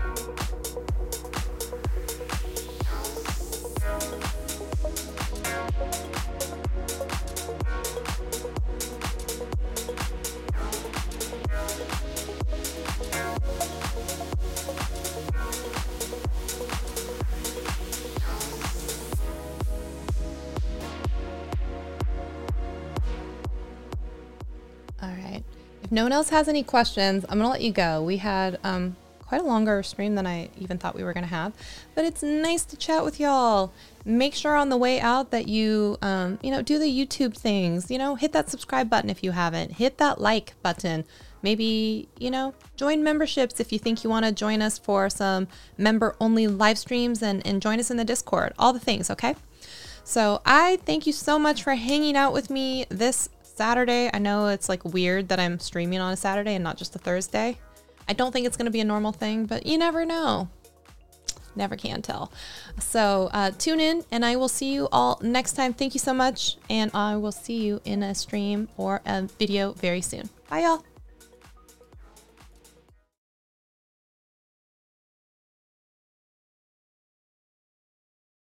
No one else has any questions, I'm gonna let you go. We had um, quite a longer stream than I even thought we were gonna have, but it's nice to chat with y'all. Make sure on the way out that you, um, you know, do the YouTube things. You know, hit that subscribe button if you haven't. Hit that like button. Maybe you know, join memberships if you think you want to join us for some member-only live streams and and join us in the Discord. All the things, okay? So I thank you so much for hanging out with me this Saturday. I know it's like weird that I'm streaming on a Saturday and not just a Thursday. I don't think it's going to be a normal thing, but you never know. Never can tell. So uh, tune in, and I will see you all next time. Thank you so much, and I will see you in a stream or a video very soon. Bye, y'all.